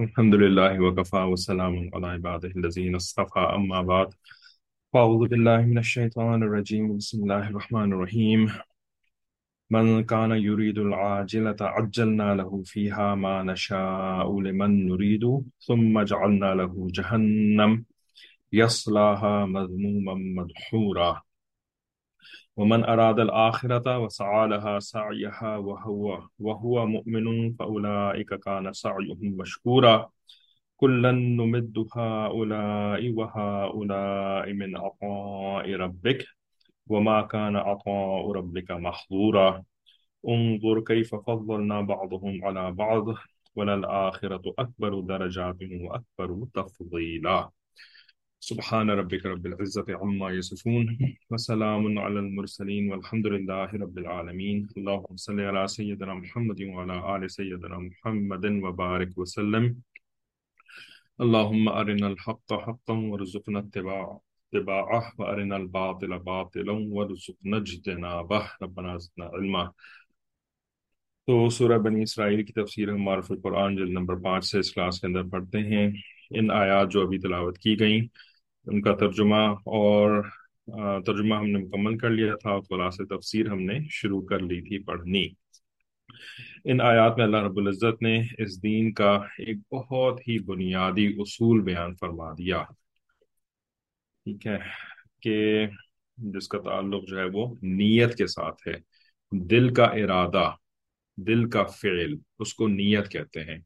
الحمد لله وكفى وسلام على عباده الذين اصطفى أما بعد فأعوذ بالله من الشيطان الرجيم بسم الله الرحمن الرحيم من كان يريد العاجلة عجلنا له فيها ما نشاء لمن نريد ثم جعلنا له جهنم يصلاها مذموما مدحورا ومن أراد الآخرة وسعى لها سعيها وهو وهو مؤمن فأولئك كان سعيهم مشكورا. كلا نمد هؤلاء وهؤلاء من عطاء ربك وما كان عطاء ربك محظورا. انظر كيف فضلنا بعضهم على بعض وللآخرة أكبر درجات وأكبر تفضيلا. سبحان ربك رب العزة عما يصفون وسلام على المرسلين والحمد لله رب العالمين. اللهم صل على سيدنا محمد وعلى آل سيدنا محمد وبارك وسلم. اللهم أرنا الحق حقا وارزقنا اتباعه اتباعه، وأرنا الباطل باطلا وارزقنا اجتنابه. ربنا زدنا علما. تو سورہ بنی اسرائیل کی تفسیر ہم معرف القرآن جلد نمبر پانچ سے اس کلاس کے اندر پڑھتے ہیں۔ ان آیات جو ابھی تلاوت کی گئیں ان کا ترجمہ اور ترجمہ ہم نے مکمل کر لیا تھا اور خلاص تفسیر ہم نے شروع کر لی تھی پڑھنی۔ ان آیات میں اللہ رب العزت نے اس دین کا ایک بہت ہی بنیادی اصول بیان فرما دیا۔ ٹھیک ہے کہ جس کا تعلق جو ہے وہ نیت کے ساتھ ہے۔ دل کا ارادہ، دل کا فعل، اس کو نیت کہتے ہیں۔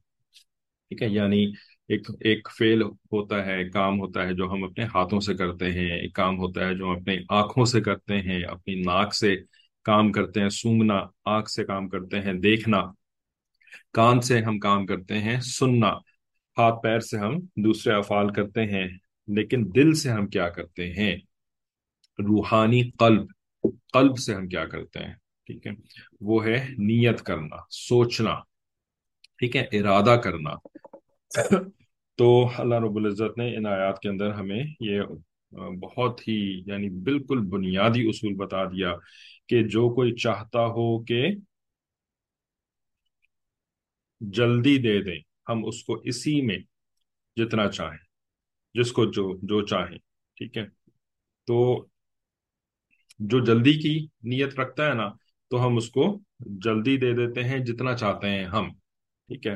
ٹھیک ہے یعنی ایک ایک فعل ہوتا ہے کام ہوتا ہے جو ہم اپنے ہاتھوں سے کرتے ہیں، ایک کام ہوتا ہے جو ہم اپنے آنکھوں سے کرتے ہیں، اپنی ناک سے کام کرتے ہیں سونگنا آنکھ سے کام کرتے ہیں، دیکھنا، کان سے ہم کام کرتے ہیں، سننا، ہاتھ پیر سے ہم دوسرے افعال کرتے ہیں، لیکن دل سے ہم کیا کرتے ہیں؟ روحانی قلب قلب سے ہم کیا کرتے ہیں؟ ٹھیک ہے؟ وہ ہے نیت کرنا، سوچنا، ٹھیک ہے؟ ارادہ کرنا۔ تو اللہ رب العزت نے ان آیات کے اندر ہمیں یہ بہت ہی یعنی بالکل بنیادی اصول بتا دیا کہ جو کوئی چاہتا ہو کہ جلدی دے دیں ہم اس کو اسی میں جتنا چاہیں، جس کو جو جو چاہیں، ٹھیک ہے؟ تو جو جلدی کی نیت رکھتا ہے نا، تو ہم اس کو جلدی دے دیتے ہیں جتنا چاہتے ہیں ہم، ٹھیک ہے؟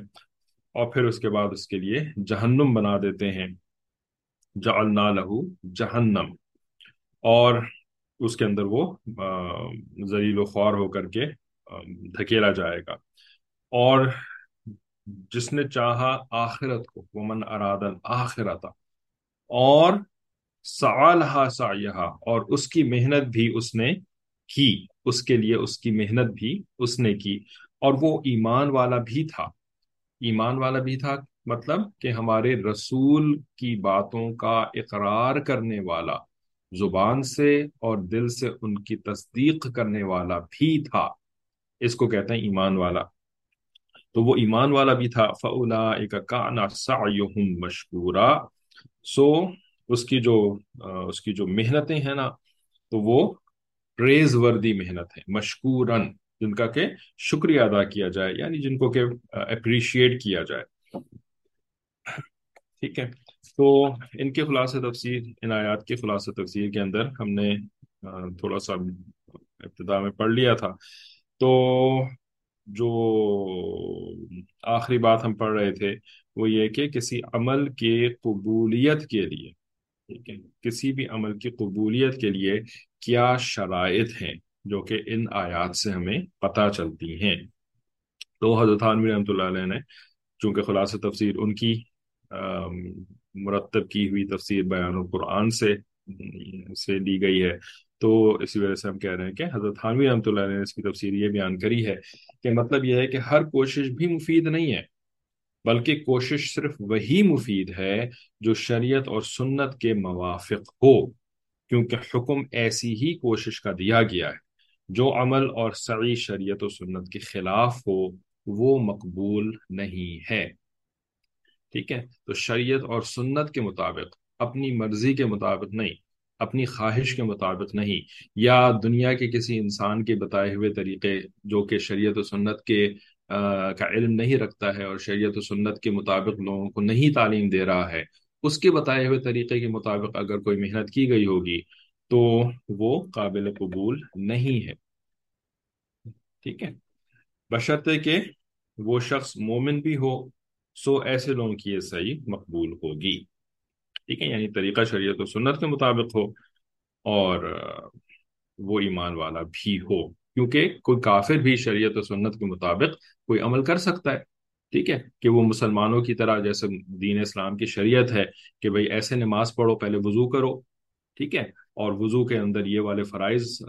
اور پھر اس کے بعد اس کے لیے جہنم بنا دیتے ہیں۔ جعلنا لہو جہنم۔ اور اس کے اندر وہ ذلیل و خوار ہو کر کے دھکیلا جائے گا۔ اور جس نے چاہا آخرت کو، ومن اراد آخرت اور سعالہا سعیہا۔ اور اس کی محنت بھی اس نے کی۔ اس کے لیے اس کی محنت بھی اس نے کی۔ اور وہ ایمان والا بھی تھا۔ ایمان والا بھی تھا مطلب کہ ہمارے رسول کی باتوں کا اقرار کرنے والا، زبان سے اور دل سے ان کی تصدیق کرنے والا بھی تھا۔ اس کو کہتے ہیں ایمان والا۔ تو وہ ایمان والا بھی تھا۔ فلا ایک کانا مشکورا۔ سو اس کی جو اس کی جو محنتیں ہیں نا، تو وہ پریز وردی محنت ہے مشکورن۔ جن کا کہ شکریہ ادا کیا جائے یعنی جن کو کہ اپریشیٹ کیا جائے۔ ٹھیک ہے۔ تو ان کے خلاصہ تفسیر، ان آیات کے خلاصہ تفسیر کے اندر ہم نے تھوڑا سا ابتدا میں پڑھ لیا تھا۔ تو جو آخری بات ہم پڑھ رہے تھے، وہ یہ کہ کسی عمل کے قبولیت کے لیے، ٹھیک ہے، کسی بھی عمل کی قبولیت کے لیے کیا شرائط ہیں؟ جو کہ ان آیات سے ہمیں پتہ چلتی ہیں۔ تو حضرت عنوی رحمۃ اللہ علیہ نے چونکہ خلاصہ تفسیر ان کی مرتب کی ہوئی تفسیر بیان القرآن سے سے دی گئی ہے۔ تو اسی وجہ سے ہم کہہ رہے ہیں کہ حضرت حانوی رحمۃ اللہ علیہ نے اس کی تفسیر یہ بیان کری ہے کہ مطلب یہ ہے کہ ہر کوشش بھی مفید نہیں ہے، بلکہ کوشش صرف وہی مفید ہے جو شریعت اور سنت کے موافق ہو، کیونکہ حکم ایسی ہی کوشش کا دیا گیا ہے۔ جو عمل اور سعی شریعت و سنت کے خلاف ہو، وہ مقبول نہیں ہے۔ ٹھیک ہے؟ تو شریعت اور سنت کے مطابق، اپنی مرضی کے مطابق نہیں، اپنی خواہش کے مطابق نہیں۔ یا دنیا کے کسی انسان کے بتائے ہوئے طریقے جو کہ شریعت و سنت کے کا علم نہیں رکھتا ہے اور شریعت و سنت کے مطابق لوگوں کو نہیں تعلیم دے رہا ہے، اس کے بتائے ہوئے طریقے کے مطابق اگر کوئی محنت کی گئی ہوگی تو وہ قابل قبول نہیں ہے۔ ٹھیک ہے۔ بشرطے کہ وہ شخص مومن بھی ہو، سو ایسے لوگوں کی یہ صحیح مقبول ہوگی۔ ٹھیک ہے یعنی طریقہ شریعت و سنت کے مطابق ہو اور وہ ایمان والا بھی ہو۔ کیونکہ کوئی کافر بھی شریعت و سنت کے مطابق کوئی عمل کر سکتا ہے۔ ٹھیک ہے، کہ وہ مسلمانوں کی طرح جیسے دین اسلام کی شریعت ہے کہ بھئی ایسے نماز پڑھو، پہلے وضو کرو ٹھیک ہے؟ اور وضو کے اندر یہ والے فرائض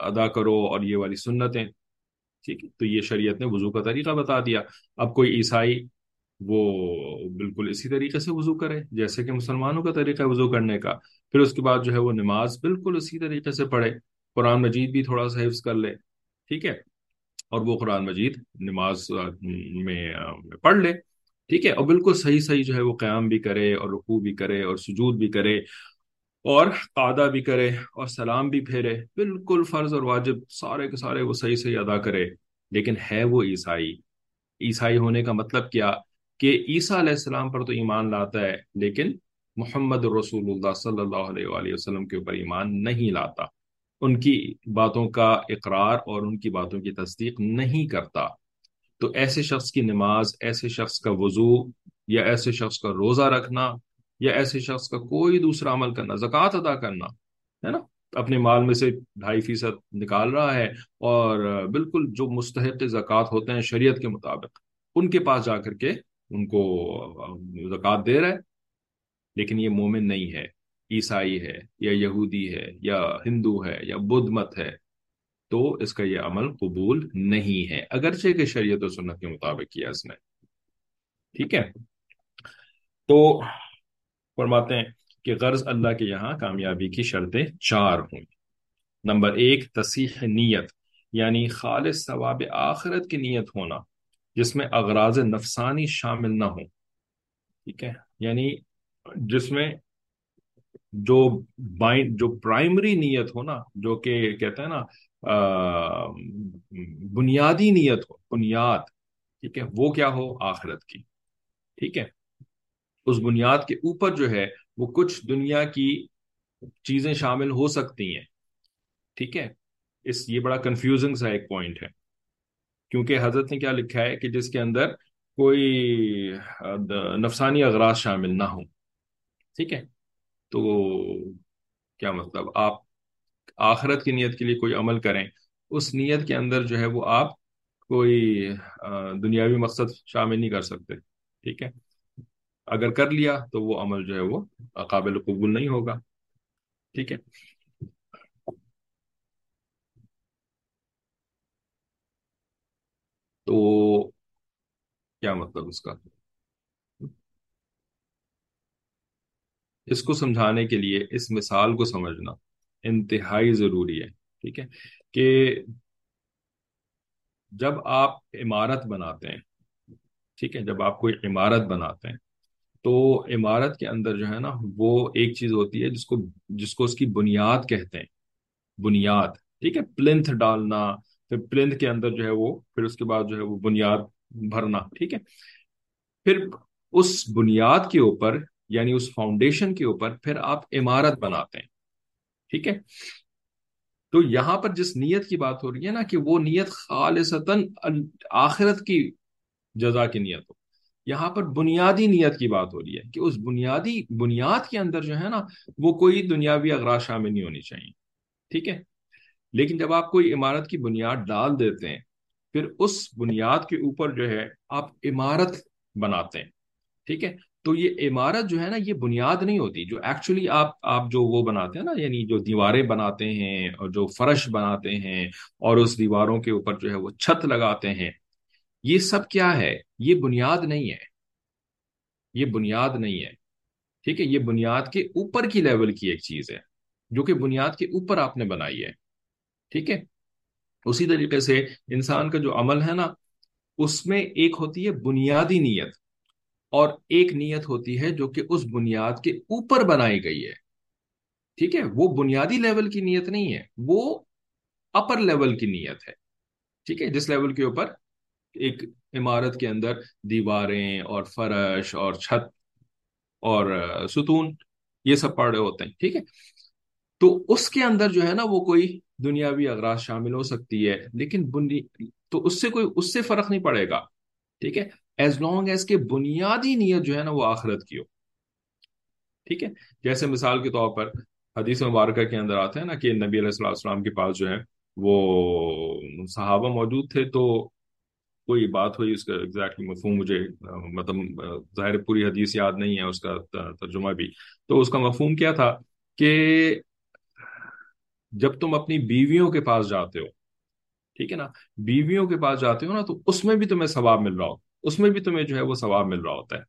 ادا کرو اور یہ والی سنتیں۔ ٹھیک ہے؟ تو یہ شریعت نے وضو کا طریقہ بتا دیا۔ اب کوئی عیسائی وہ بالکل اسی طریقے سے وضو کرے، جیسے کہ مسلمانوں کا طریقہ ہے وضو کرنے کا، پھر اس کے بعد جو ہے وہ نماز بالکل اسی طریقے سے پڑھے۔ قرآن مجید بھی تھوڑا سا حفظ کر لے، ٹھیک ہے؟ اور وہ قرآن مجید نماز میں پڑھ لے، ٹھیک ہے؟ اور بالکل صحیح صحیح جو ہے وہ قیام بھی کرے اور رقو بھی کرے اور سجود بھی کرے۔ اور قادہ بھی کرے اور سلام بھی پھیرے، بالکل فرض اور واجب، سارے کے سارے وہ صحیح صحیح ادا کرے۔ لیکن ہے وہ عیسائی۔ عیسائی ہونے کا مطلب کیا؟ کہ عیسیٰ علیہ السلام پر تو ایمان لاتا ہے، لیکن محمد رسول اللہ صلی اللہ علیہ وآلہ وسلم کے اوپر ایمان نہیں لاتا۔ ان کی باتوں کا اقرار اور ان کی باتوں کی تصدیق نہیں کرتا۔ تو ایسے شخص کی نماز، ایسے شخص کا وضو یا ایسے شخص کا روزہ رکھنا یا ایسے شخص کا کوئی دوسرا عمل کرنا، زکوٰۃ ادا کرنا، ہے نا؟ اپنے مال میں سے ڈھائی فیصد نکال رہا ہے اور بالکل جو مستحق زکوٰۃ ہوتے ہیں شریعت کے مطابق، ان کے پاس جا کر کے ان کو زکوٰۃ دے رہا ہے۔ لیکن یہ مومن نہیں ہے، عیسائی ہے یا یہودی ہے یا ہندو ہے یا بدھ مت ہے، تو اس کا یہ عمل قبول نہیں ہے۔ اگرچہ کہ شریعت و سنت کے مطابق کیا اس نے۔ ٹھیک ہے؟ تو فرماتے ہیں کہ غرض اللہ کے یہاں کامیابی کی شرطیں چار ہوں۔ نمبر ایک تصیح نیت یعنی خالص ثواب آخرت کی نیت ہونا، جس میں اغراض نفسانی شامل نہ ہوں۔ ٹھیک ہے؟ یعنی جس میں جو بائن، جو پرائمری نیت ہو نا، جو کہ کہتے ہیں نا بنیادی نیت ہو، بنیاد، ٹھیک ہے، وہ کیا ہو؟ آخرت کی۔ ٹھیک ہے؟ اس بنیاد کے اوپر جو ہے وہ کچھ دنیا کی چیزیں شامل ہو سکتی ہیں۔ ٹھیک ہے؟ اس یہ بڑا کنفیوزنگ سا ایک پوائنٹ ہے۔ کیونکہ حضرت نے کیا لکھا ہے کہ جس کے اندر کوئی نفسانی اغراض شامل نہ ہو ٹھیک ہے؟ تو کیا مطلب؟ آپ آخرت کی نیت کے لیے کوئی عمل کریں، اس نیت کے اندر جو ہے وہ آپ کوئی دنیاوی مقصد شامل نہیں کر سکتے۔ ٹھیک ہے؟ اگر کر لیا تو وہ عمل جو ہے وہ قابل قبول نہیں ہوگا۔ ٹھیک ہے۔ تو کیا مطلب اس کا؟ اس کو سمجھانے کے لیے اس مثال کو سمجھنا انتہائی ضروری ہے۔ ٹھیک ہے۔ کہ جب آپ عمارت بناتے ہیں، ٹھیک ہے، جب آپ کوئی عمارت بناتے ہیں تو عمارت کے اندر جو ہے نا، وہ ایک چیز ہوتی ہے جس کو جس کو اس کی بنیاد کہتے ہیں۔ بنیاد، ٹھیک ہے، پلنتھ ڈالنا، پھر پلنتھ کے اندر جو ہے وہ، پھر اس کے بعد جو ہے وہ بنیاد بھرنا، ٹھیک ہے۔ پھر اس بنیاد کے اوپر یعنی اس فاؤنڈیشن کے اوپر پھر آپ عمارت بناتے ہیں، ٹھیک ہے۔ تو یہاں پر جس نیت کی بات ہو رہی ہے نا، کہ وہ نیت خالصتاً آخرت کی جزا کی نیت ہو۔ یہاں پر بنیادی نیت کی بات ہو رہی ہے کہ اس بنیادی بنیاد کے اندر جو ہے نا، وہ کوئی دنیاوی اغراض شامل نہیں ہونی چاہیے، ٹھیک ہے؟ لیکن جب آپ کوئی عمارت کی بنیاد ڈال دیتے ہیں، پھر اس بنیاد کے اوپر جو ہے آپ عمارت بناتے ہیں، ٹھیک ہے؟ تو یہ عمارت جو ہے نا، یہ بنیاد نہیں ہوتی، جو ایکچولی آپ آپ جو وہ بناتے ہیں نا یعنی جو دیواریں بناتے ہیں اور جو فرش بناتے ہیں اور اس دیواروں کے اوپر جو ہے وہ چھت لگاتے ہیں یہ سب کیا ہے؟ یہ بنیاد نہیں ہے۔ یہ بنیاد نہیں ہے۔ ٹھیک ہے؟ یہ بنیاد کے اوپر کی لیول کی ایک چیز ہے، جو کہ بنیاد کے اوپر آپ نے بنائی ہے۔ ٹھیک ہے؟ اسی طریقے سے انسان کا جو عمل ہے نا، اس میں ایک ہوتی ہے بنیادی نیت، اور ایک نیت ہوتی ہے جو کہ اس بنیاد کے اوپر بنائی گئی ہے۔ ٹھیک ہے؟ وہ بنیادی لیول کی نیت نہیں ہے، وہ اپر لیول کی نیت ہے۔ ٹھیک ہے؟ جس لیول کے اوپر ایک عمارت کے اندر دیواریں اور فرش اور چھت اور ستون، یہ سب پڑے ہوتے ہیں، ٹھیک ہے؟ تو اس کے اندر جو ہے نا وہ کوئی دنیاوی اغراض شامل ہو سکتی ہے، لیکن بنی، تو اس سے کوئی، اس سے فرق نہیں پڑے گا، ٹھیک ہے؟ ایز لانگ ایز کے بنیادی نیت جو ہے نا وہ آخرت کی ہو، ٹھیک ہے؟ جیسے مثال کے طور پر حدیث مبارکہ کے اندر آتا ہے نا کہ نبی علیہ السلام کے پاس جو ہے وہ صحابہ موجود تھے، تو کوئی بات ہوئی، اس کا ایگزیکٹلی مفہوم مجھے مطلب ظاہر پوری حدیث یاد نہیں ہے، اس کا ترجمہ بھی۔ تو اس کا مفہوم کیا تھا کہ جب تم اپنی بیویوں کے پاس جاتے ہو، ٹھیک ہے نا، بیویوں کے پاس جاتے ہو نا، تو اس میں بھی تمہیں ثواب مل رہا ہو۔ اس میں بھی تمہیں جو ہے وہ ثواب مل رہا ہوتا ہے،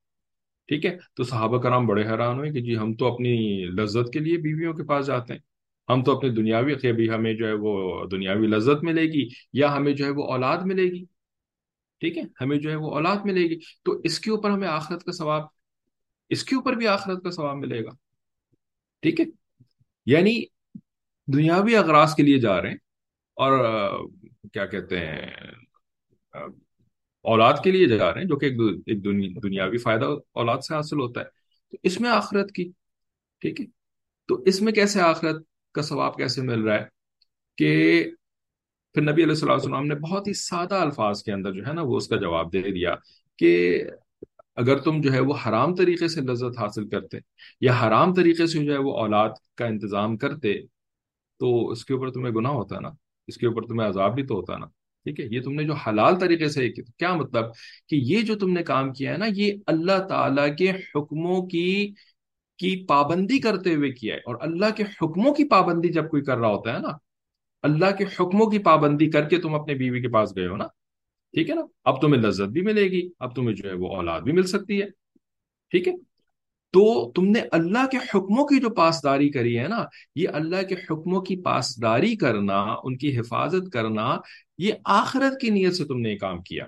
ٹھیک ہے۔ تو صحابہ کرام بڑے حیران ہوئے کہ جی ہم تو اپنی لذت کے لیے بیویوں کے پاس جاتے ہیں۔ ہم تو اپنی دنیاوی کہ بھی ہمیں جو ہے وہ دنیاوی لذت ملے گی یا ہمیں جو ہے وہ اولاد ملے گی۔ ٹھیک ہے؟ ہمیں جو ہے وہ اولاد ملے گی۔ تو اس کے اوپر ہمیں آخرت کا ثواب، اس کے اوپر بھی آخرت کا ثواب ملے گا۔ ٹھیک ہے؟ یعنی دنیاوی اغراض کے لیے جا رہے ہیں اور کیا کہتے ہیں اولاد کے لیے جا رہے ہیں، جو کہ ایک دنیاوی فائدہ اولاد سے حاصل ہوتا ہے۔ تو اس میں آخرت کی، ٹھیک ہے؟ تو اس میں کیسے آخرت کا ثواب کیسے مل رہا ہے کہ پھر نبی علیہ السلام وسلم نے بہت ہی سادہ الفاظ کے اندر جو ہے نا وہ اس کا جواب دے دیا کہ اگر تم جو ہے وہ حرام طریقے سے لذت حاصل کرتے یا حرام طریقے سے جو ہے وہ اولاد کا انتظام کرتے، تو اس کے اوپر تمہیں گناہ ہوتا نا، اس کے اوپر تمہیں عذاب بھی تو ہوتا نا۔ ٹھیک ہے؟ یہ تم نے جو حلال طریقے سے کیا مطلب؟ کہ یہ جو تم نے کام کیا ہے نا، یہ اللہ تعالی کے حکموں کی کی پابندی کرتے ہوئے کیا ہے۔ اور اللہ کے حکموں کی پابندی جب کوئی کر رہا ہوتا ہے نا اللہ کے حکموں کی پابندی کر کے تم اپنے بیوی کے پاس گئے ہو نا؟ ٹھیک ہے نا؟ اب تمہیں لذت بھی ملے گی، اب تمہیں جو ہے وہ اولاد بھی مل سکتی ہے۔ ٹھیک ہے؟ تو تم نے اللہ کے حکموں کی جو پاسداری کری ہے نا، یہ اللہ کے حکموں کی پاسداری کرنا، ان کی حفاظت کرنا، یہ آخرت کی نیت سے تم نے یہ کام کیا۔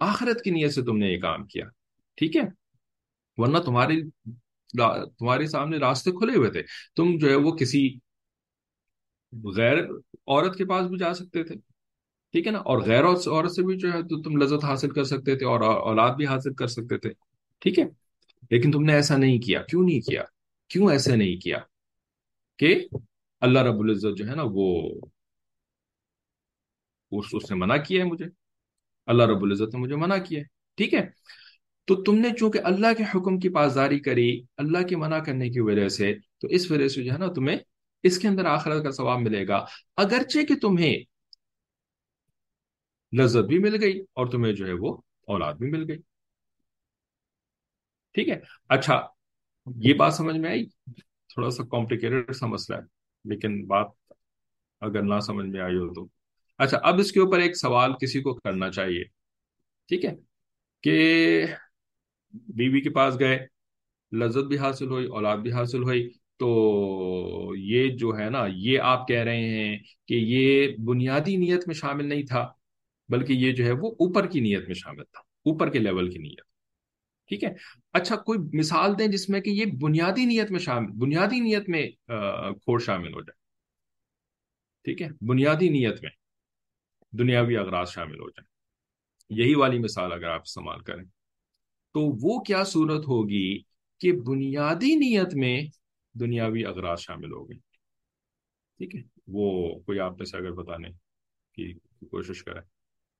آخرت کی نیت سے تم نے یہ کام کیا۔ ٹھیک ہے؟ ورنہ تمہاری تمہارے سامنے راستے کھلے ہوئے تھے۔ تم جو ہے وہ کسی غیر عورت کے پاس بھی جا سکتے تھے۔ ٹھیک ہے نا؟ اور غیر عورت سے بھی جو ہے تو تم لذت حاصل کر سکتے تھے اور اولاد بھی حاصل کر سکتے تھے۔ ٹھیک ہے؟ لیکن تم نے ایسا نہیں کیا۔ کیوں نہیں کیا؟ کیوں ایسے نہیں کیا کہ اللہ رب العزت جو ہے نا وہ اس نے منع کیا ہے مجھے۔ اللہ رب العزت نے مجھے منع کیا ہے۔ ٹھیک ہے؟ تو تم نے چونکہ اللہ کے حکم کی پاسداری کری، اللہ کی منع کرنے کی وجہ سے، تو اس وجہ سے جو ہے نا تمہیں اس کے اندر آخرت کا ثواب ملے گا۔ اگرچہ کہ تمہیں لذت بھی مل گئی اور تمہیں جو ہے وہ اولاد بھی مل گئی۔ ٹھیک ہے؟ اچھا یہ بات سمجھ میں آئی؟ تھوڑا سا کمپلیکیٹڈ سا مسئلہ ہے، لیکن بات اگر نہ سمجھ میں آئی ہو تو۔ اچھا اب اس کے اوپر ایک سوال کسی کو کرنا چاہیے۔ ٹھیک ہے؟ کہ بیوی کے پاس گئے، لذت بھی حاصل ہوئی، اولاد بھی حاصل ہوئی۔ تو یہ جو ہے نا، یہ آپ کہہ رہے ہیں کہ یہ بنیادی نیت میں شامل نہیں تھا، بلکہ یہ جو ہے وہ اوپر کی نیت میں شامل تھا، اوپر کے لیول کی نیت۔ ٹھیک ہے؟ اچھا کوئی مثال دیں جس میں کہ یہ بنیادی نیت میں شامل، بنیادی نیت میں کھوڑ شامل ہو جائے۔ ٹھیک ہے؟ بنیادی نیت میں دنیاوی اغراض شامل ہو جائیں یہی والی مثال اگر آپ استعمال کریں تو وہ کیا صورت ہوگی کہ بنیادی نیت میں دنیاوی اغراض شامل ہو گئی ٹھیک ہے، وہ کوئی آپ میں سے اگر بتانے کی کوشش کریں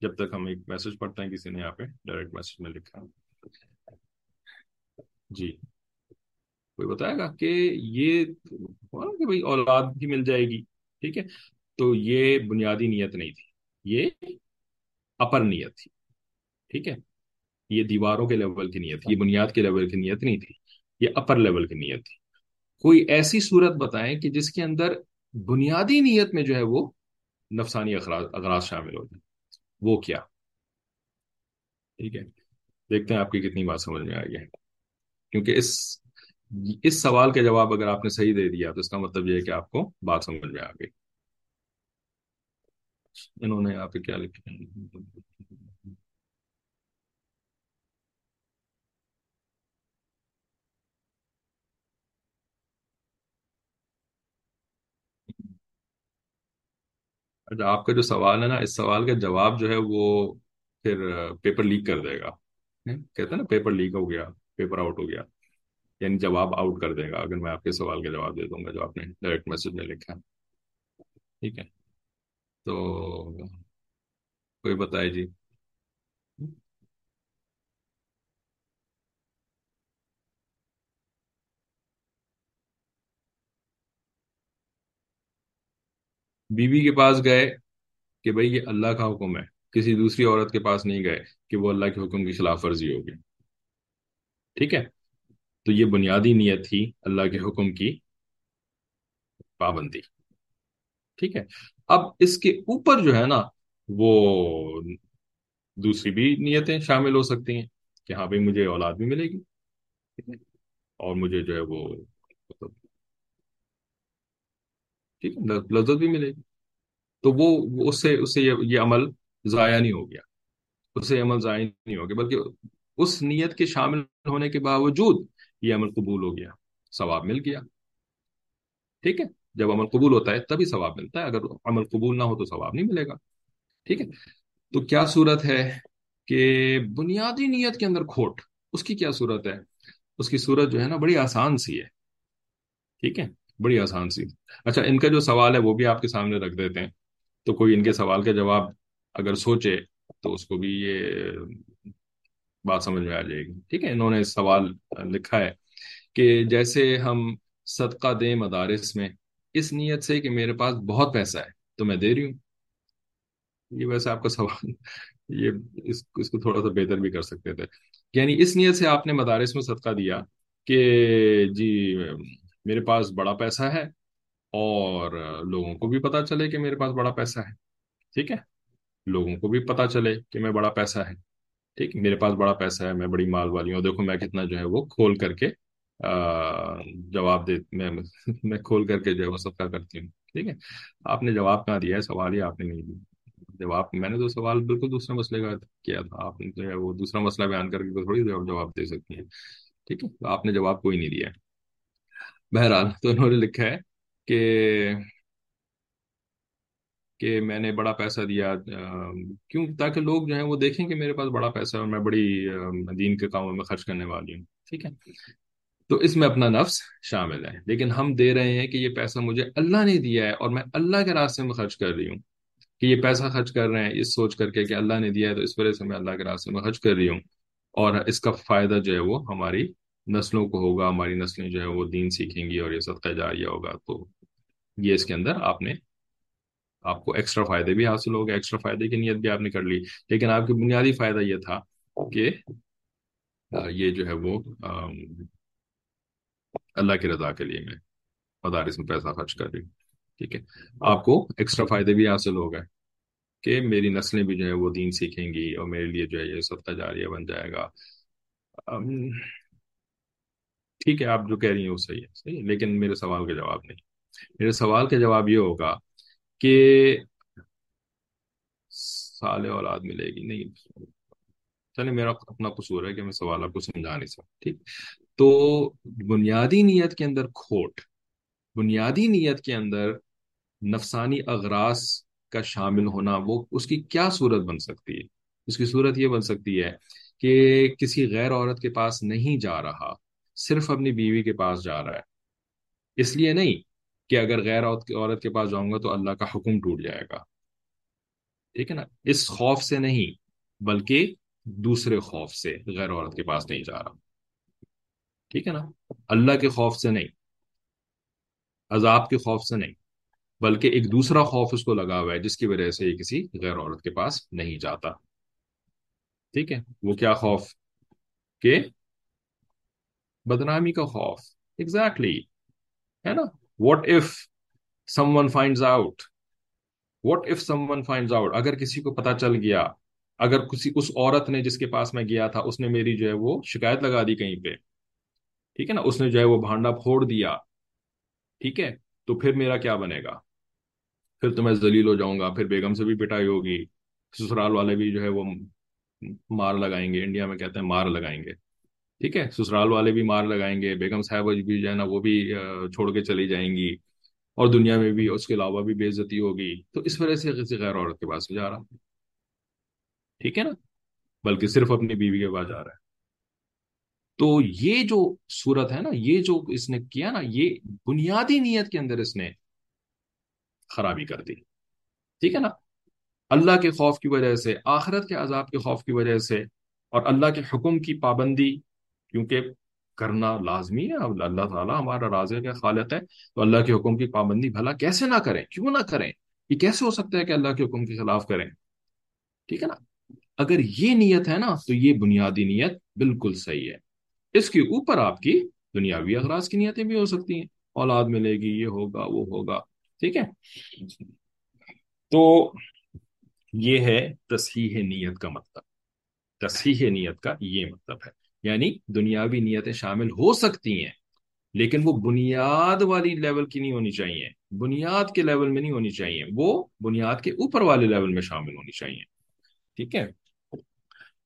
جب تک ہم ایک میسج پڑھتے ہیں، کسی نے یہاں پہ ڈائریکٹ میسج میں لکھا۔ جی۔ کوئی بتائے گا کہ یہ کہ بھائی اولاد بھی مل جائے گی؟ ٹھیک ہے، تو یہ بنیادی نیت نہیں تھی، یہ اپر نیت تھی۔ ٹھیک ہے، یہ دیواروں کے لیول کی نیت تھی یہ بنیاد کے لیول کی نیت نہیں تھی، یہ اپر لیول کی نیت تھی۔ کوئی ایسی صورت بتائیں کہ جس کے اندر بنیادی نیت میں جو ہے وہ نفسانی اغراض شامل ہو جائے وہ کیا؟ ٹھیک ہے۔ دیکھتے ہیں آپ کی کتنی بات سمجھ میں آئی ہے۔ کیونکہ اس اس سوال کا جواب اگر آپ نے صحیح دے دیا تو اس کا مطلب یہ ہے کہ آپ کو بات سمجھ میں آ گئی۔ انہوں نے آپ کیا لکھا اچھا، آپ کا جو سوال ہے نا، اس سوال کا جواب جو ہے وہ پھر پیپر لیک کر دے گا۔ کہتے ہیں نا پیپر لیک ہو گیا، پیپر آؤٹ ہو گیا یعنی جواب آؤٹ کر دے گا۔ اگر میں آپ کے سوال کا جواب دے دوں گا جو آپ نے ڈائریکٹ میسج میں لکھا۔ ہے ٹھیک ہے۔ تو کوئی بتائے جی؟ بیوی کے پاس گئے کہ بھئی یہ اللہ کا حکم ہے، کسی دوسری عورت کے پاس نہیں گئے کہ وہ اللہ کے حکم کی خلاف ورزی ہوگی۔ ٹھیک ہے؟ تو یہ بنیادی نیت تھی اللہ کے حکم کی پابندی۔ ٹھیک ہے؟ اب اس کے اوپر جو ہے نا، وہ دوسری بھی نیتیں شامل ہو سکتی ہیں کہ ہاں بھائی مجھے اولاد بھی ملے گی اور مجھے جو ہے وہ مطلب ٹھیک ہے لذت بھی ملے گی۔ تو وہ اس سے اس سے یہ عمل ضائع نہیں ہو گیا۔ اس سے عمل ضائع نہیں ہو گیا، بلکہ اس نیت کے شامل ہونے کے باوجود یہ عمل قبول ہو گیا، ثواب مل گیا۔ ٹھیک ہے، جب عمل قبول ہوتا ہے تبھی ثواب ملتا ہے، اگر عمل قبول نہ ہو تو ثواب نہیں ملے گا۔ ٹھیک ہے، تو کیا صورت ہے کہ بنیادی نیت کے اندر کھوٹ، اس کی کیا صورت ہے؟ اس کی صورت جو ہے نا بڑی آسان سی ہے۔ ٹھیک ہے بڑی آسان سی۔ اچھا ان کا جو سوال ہے وہ بھی آپ کے سامنے رکھ دیتے ہیں۔ تو کوئی ان کے سوال کا جواب اگر سوچے تو اس کو بھی یہ بات سمجھ میں آ جائے گی۔ ٹھیک ہے، انہوں نے سوال لکھا ہے کہ جیسے ہم صدقہ دیں مدارس میں، اس نیت سے کہ میرے پاس بہت پیسہ ہے، تو میں دے رہی ہوں۔ یہ ویسے آپ کا سوال، یہ اس اس کو تھوڑا سا بہتر بھی کر سکتے تھے۔ یعنی اس نیت سے آپ نے مدارس میں صدقہ دیا کہ جی میرے پاس بڑا پیسہ ہے اور لوگوں کو بھی پتا چلے کہ میرے پاس بڑا پیسہ ہے، ٹھیک ہے؟ لوگوں کو بھی پتا چلے کہ میں بڑا پیسہ ہے، ٹھیک؟ میرے پاس بڑا پیسہ ہے، میں بڑی مال والی ہوں۔ دیکھو، میں کتنا جو ہے وہ کھول کر کے جواب دے، میں میں کھول کر کے جو ہے وہ صدقہ کرتی ہوں، ٹھیک ہے؟ آپ نے جواب کہاں دیا ہے؟ سوال ہی آپ نے نہیں دیا۔ جواب، میں نے تو سوال بالکل دوسرے مسئلے کا کیا تھا۔ آپ نے جو ہے وہ دوسرا مسئلہ بیان کر کے تھوڑی جواب دے سکتی ہیں، ٹھیک ہے؟ آپ نے جواب کوئی نہیں دیا۔ بہرحال، تو انہوں نے لکھا ہے کہ کہ میں نے بڑا پیسہ دیا کیوں؟ تاکہ لوگ جو ہیں وہ دیکھیں کہ میرے پاس بڑا پیسہ ہے اور میں بڑی دین کے کاموں میں خرچ کرنے والی ہوں، ٹھیک ہے؟ تو اس میں اپنا نفس شامل ہے۔ لیکن ہم دے رہے ہیں کہ یہ پیسہ مجھے اللہ نے دیا ہے اور میں اللہ کے راستے میں خرچ کر رہی ہوں، کہ یہ پیسہ خرچ کر رہے ہیں اس سوچ کر کے کہ اللہ نے دیا ہے تو اس وجہ سے میں اللہ کے راستے میں خرچ کر رہی ہوں اور اس کا فائدہ جو ہے وہ ہماری نسلوں کو ہوگا، ہماری نسلیں جو ہے وہ دین سیکھیں گی اور یہ صدقہ جاریہ ہوگا، تو یہ اس کے اندر آپ نے آپ کو ایکسٹرا فائدے بھی حاصل ہو گئے۔ ایکسٹرا فائدے کی نیت بھی آپ نے کر لی۔ لیکن آپ کی بنیادی فائدہ یہ تھا کہ یہ جو ہے وہ اللہ کی رضا کے لیے میں مدارس میں پیسہ خرچ کر رہی ہوں۔ ٹھیک ہے؟ آپ کو ایکسٹرا فائدے بھی حاصل ہو گئے کہ میری نسلیں بھی جو ہے وہ دین سیکھیں گی اور میرے لیے جو ہے یہ صدقہ جاریہ بن جائے گا۔ ٹھیک ہے، آپ جو کہہ رہی ہیں وہ صحیح ہے صحیح ہے، لیکن میرے سوال کا جواب نہیں۔ میرے سوال کا جواب یہ ہوگا کہ سال اولاد ملے گی؟ نہیں چلے میرا اپنا قصور ہے کہ میں سوال آپ کو سمجھا نہیں سکتا، ٹھیک۔ تو بنیادی نیت کے اندر کھوٹ، بنیادی نیت کے اندر نفسانی اغراض کا شامل ہونا، وہ اس کی کیا صورت بن سکتی ہے؟ اس کی صورت یہ بن سکتی ہے کہ کسی غیر عورت کے پاس نہیں جا رہا صرف اپنی بیوی کے پاس جا رہا ہے۔ اس لیے نہیں کہ اگر غیر عورت کے پاس جاؤں گا تو اللہ کا حکم ٹوٹ جائے گا۔ ٹھیک ہے نا؟ اس خوف سے نہیں، بلکہ دوسرے خوف سے غیر عورت کے پاس نہیں جا رہا۔ ٹھیک ہے نا؟ اللہ کے خوف سے نہیں، عذاب کے خوف سے نہیں، بلکہ ایک دوسرا خوف اس کو لگا ہوا ہے جس کی وجہ سے یہ کسی غیر عورت کے پاس نہیں جاتا۔ ٹھیک ہے؟ وہ کیا خوف کہ بدنامی کا خوف۔ ایگزیکٹلی ہے نا؟ What if someone find out what if someone find out اگر کسی کو پتا چل گیا، اگر کسی، اس عورت نے جس کے پاس میں گیا تھا، اس نے میری جو ہے وہ شکایت لگا دی کہیں پہ۔ ٹھیک ہے نا؟ اس نے جو ہے وہ بھانڈا پھوڑ دیا۔ ٹھیک ہے؟ تو پھر میرا کیا بنے گا؟ پھر تو میں ذلیل ہو جاؤں گا، پھر بیگم سے بھی پٹائی ہوگی۔ سسرال والے بھی جو ہے وہ مار لگائیں گے، انڈیا میں کہتے ہیں مار لگائیں گے۔ ٹھیک ہے، سسرال والے بھی مار لگائیں گے، بیگم صاحب بھی جو ہے نا وہ بھی چھوڑ کے چلی جائیں گی، اور دنیا میں بھی اس کے علاوہ بھی بے عزتی ہوگی۔ تو اس وجہ سے کسی غیر عورت کے پاس جا رہا ٹھیک ہے نا؟ بلکہ صرف اپنی بیوی کے پاس جا رہا ہے۔ تو یہ جو صورت ہے نا، یہ جو اس نے کیا نا، یہ بنیادی نیت کے اندر اس نے خرابی کر دی۔ ٹھیک ہے نا؟ اللہ کے خوف کی وجہ سے، آخرت کے عذاب کے خوف کی وجہ سے، اور اللہ کے حکم کی پابندی کیونکہ کرنا لازمی ہے اللہ تعالیٰ ہمارا رازق کے خالق ہے، تو اللہ کے حکم کی پابندی بھلا کیسے نہ کریں؟ کیوں نہ کریں؟ یہ کیسے ہو سکتا ہے کہ اللہ کے حکم کے خلاف کریں؟ ٹھیک ہے نا؟ اگر یہ نیت ہے نا، تو یہ بنیادی نیت بالکل صحیح ہے۔ اس کے اوپر آپ کی دنیاوی اغراض کی نیتیں بھی ہو سکتی ہیں۔ اولاد ملے گی، یہ ہوگا، وہ ہوگا۔ ٹھیک ہے؟ تو یہ ہے تصحیح نیت کا مطلب۔ تصحیح نیت کا یہ مطلب ہے۔ یعنی دنیاوی نیتیں شامل ہو سکتی ہیں، لیکن وہ بنیاد والی لیول کی نہیں ہونی چاہیے۔ بنیاد کے لیول میں نہیں ہونی چاہیے، وہ بنیاد کے اوپر والے لیول میں شامل ہونی چاہیے۔ ٹھیک ہے؟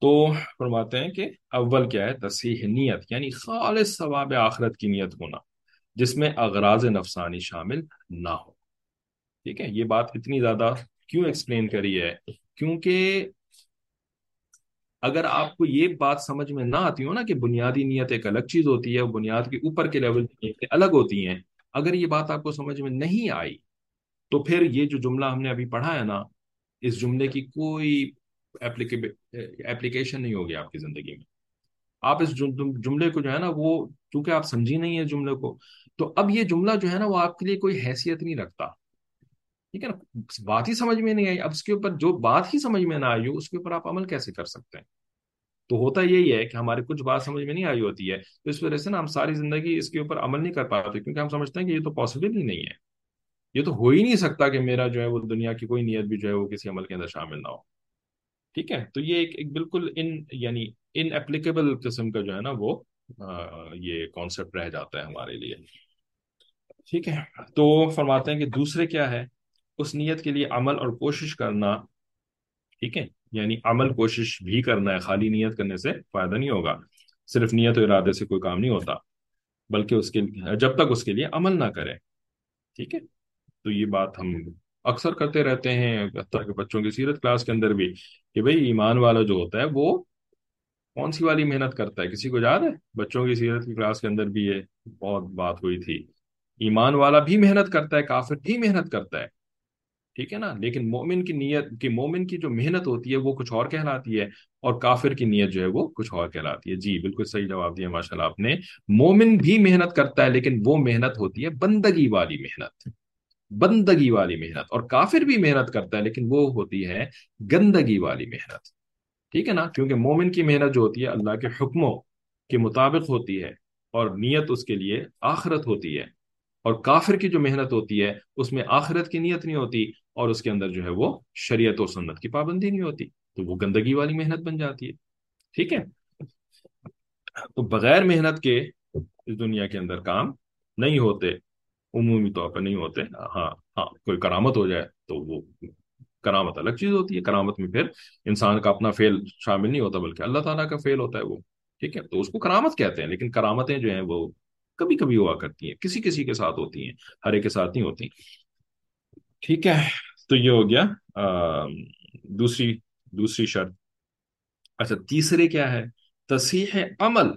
تو فرماتے ہیں کہ اول کیا ہے؟ تصحیح نیت یعنی خالص ثواب آخرت کی نیت ہونا، جس میں اغراض نفسانی شامل نہ ہو۔ ٹھیک ہے؟ یہ بات اتنی زیادہ کیوں ایکسپلین کری ہے؟ کیونکہ اگر آپ کو یہ بات سمجھ میں نہ آتی ہو نا کہ بنیادی نیت ایک الگ چیز ہوتی ہے بنیاد کے اوپر کے لیول کی نیتیں الگ ہوتی ہیں، اگر یہ بات آپ کو سمجھ میں نہیں آئی، تو پھر یہ جو جملہ ہم نے ابھی پڑھا ہے نا، اس جملے کی کوئی اپلیکیشن نہیں ہوگی آپ کی زندگی میں۔ آپ اس جملے کو جو ہے نا، وہ چونکہ آپ سمجھی نہیں ہے جملے کو، تو اب یہ جملہ جو ہے نا، وہ آپ کے لیے کوئی حیثیت نہیں رکھتا۔ ٹھیک ہے نا؟ بات ہی سمجھ میں نہیں آئی۔ اب اس کے اوپر جو بات ہی سمجھ میں نہ آئی ہو اس کے اوپر آپ عمل کیسے کر سکتے ہیں؟ تو ہوتا یہی ہے کہ ہماری کچھ بات سمجھ میں نہیں آئی ہوتی ہے تو اس وجہ سے نا ہم ساری زندگی اس کے اوپر عمل نہیں کر پاتے کیونکہ ہم سمجھتے ہیں کہ یہ تو پاسبل ہی نہیں ہے۔ یہ تو ہو ہی نہیں سکتا کہ میرا جو ہے وہ دنیا کی کوئی نیت بھی جو ہے وہ کسی عمل کے اندر شامل نہ ہو۔ ٹھیک ہے؟ تو یہ ایک, ایک بالکل ان یعنی ان اپلیکیبل قسم کا جو ہے نا وہ یہ کانسیپٹ رہ جاتا ہے ہمارے لیے۔ ٹھیک ہے؟ تو فرماتے ہیں کہ دوسرے کیا ہے؟ اس نیت کے لیے عمل اور کوشش کرنا، ٹھیک ہے؟ یعنی عمل، کوشش بھی کرنا ہے، خالی نیت کرنے سے فائدہ نہیں ہوگا۔ صرف نیت و ارادے سے کوئی کام نہیں ہوتا، بلکہ اس کے، جب تک اس کے لیے عمل نہ کرے، ٹھیک ہے؟ تو یہ بات ہم اکثر کرتے رہتے ہیں کہ بچوں کی سیرت کلاس کے اندر بھی، کہ بھئی ایمان والا جو ہوتا ہے، وہ کون سی والی محنت کرتا ہے؟ کسی کو یاد ہے؟ بچوں کی سیرت کی کلاس کے اندر بھی یہ بہت بات ہوئی تھی۔ ایمان والا بھی محنت کرتا ہے، کافر بھی محنت کرتا ہے۔ ٹھیک ہے نا؟ لیکن مومن کی نیت کی مومن کی جو محنت ہوتی ہے وہ کچھ اور کہلاتی ہے اور کافر کی نیت جو ہے وہ کچھ اور کہلاتی ہے۔ جی بالکل صحیح جواب دیا ماشاء اللہ آپ نے۔ مومن بھی محنت کرتا ہے لیکن وہ محنت ہوتی ہے بندگی والی محنت۔ بندگی والی محنت۔ اور کافر بھی محنت کرتا ہے لیکن وہ ہوتی ہے گندگی والی محنت۔ ٹھیک ہے نا؟ کیونکہ مومن کی محنت جو ہوتی ہے اللہ کے حکموں کے مطابق ہوتی ہے اور نیت اس کے لیے آخرت ہوتی ہے۔ اور کافر کی جو محنت ہوتی ہے اس میں آخرت کی نیت نہیں ہوتی اور اس کے اندر جو ہے وہ شریعت و سنت کی پابندی نہیں ہوتی، تو وہ گندگی والی محنت بن جاتی ہے۔ ٹھیک ہے؟ تو بغیر محنت کے اس دنیا کے اندر کام نہیں ہوتے، عمومی طور پر نہیں ہوتے۔ ہاں ہاں کوئی کرامت ہو جائے تو وہ کرامت الگ چیز ہوتی ہے۔ کرامت میں پھر انسان کا اپنا فیل شامل نہیں ہوتا، بلکہ اللہ تعالیٰ کا فیل ہوتا ہے وہ۔ ٹھیک ہے؟ تو اس کو کرامت کہتے ہیں، لیکن کرامتیں جو ہیں وہ کبھی کبھی ہوا کرتی ہیں، کسی کسی کے ساتھ ہوتی ہیں، ہر ایک کے ساتھ نہیں ہوتی۔ ٹھیک ہے۔ تو یہ ہو گیا دوسری دوسری شرط۔ اچھا تیسرے کیا ہے؟ تصحیح عمل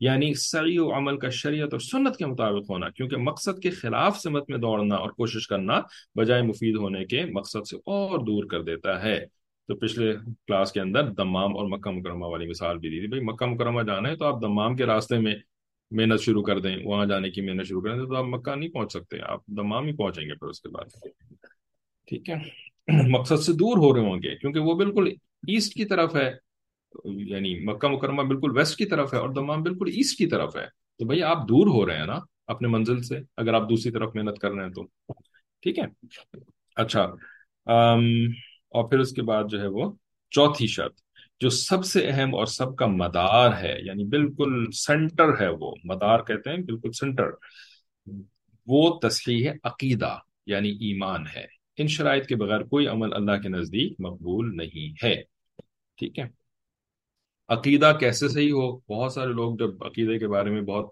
یعنی سعی و عمل کا شریعت اور سنت کے مطابق ہونا، کیونکہ مقصد کے خلاف سمت میں دوڑنا اور کوشش کرنا بجائے مفید ہونے کے مقصد سے اور دور کر دیتا ہے۔ تو پچھلے کلاس کے اندر دمام اور مکہ مکرمہ والی مثال بھی دی تھی۔ بھائی، مکہ مکرمہ جانا ہے تو آپ دمام کے راستے میں محنت شروع کر دیں، وہاں جانے کی محنت شروع کر دیں تو آپ مکہ نہیں پہنچ سکتے، آپ دمام ہی پہنچیں گے پھر اس کے بعد۔ ٹھیک ہے۔ مقصد سے دور ہو رہے ہوں گے کیونکہ وہ بالکل ایسٹ کی طرف ہے یعنی مکہ مکرمہ بالکل ویسٹ کی طرف ہے اور دمام بالکل ایسٹ کی طرف ہے۔ تو بھائی آپ دور ہو رہے ہیں نا اپنے منزل سے، اگر آپ دوسری طرف محنت کر رہے ہیں تو۔ ٹھیک ہے۔ اچھا اور پھر اس کے بعد جو ہے وہ چوتھی شرط، جو سب سے اہم اور سب کا مدار ہے یعنی بالکل سینٹر ہے وہ۔ مدار کہتے ہیں بالکل سینٹر وہ تصحیح عقیدہ یعنی ایمان ہے۔ ان شرائط کے بغیر کوئی عمل اللہ کے نزدیک مقبول نہیں ہے۔ ٹھیک ہے۔ عقیدہ کیسے صحیح ہو؟ بہت سارے لوگ جب عقیدے کے بارے میں بہت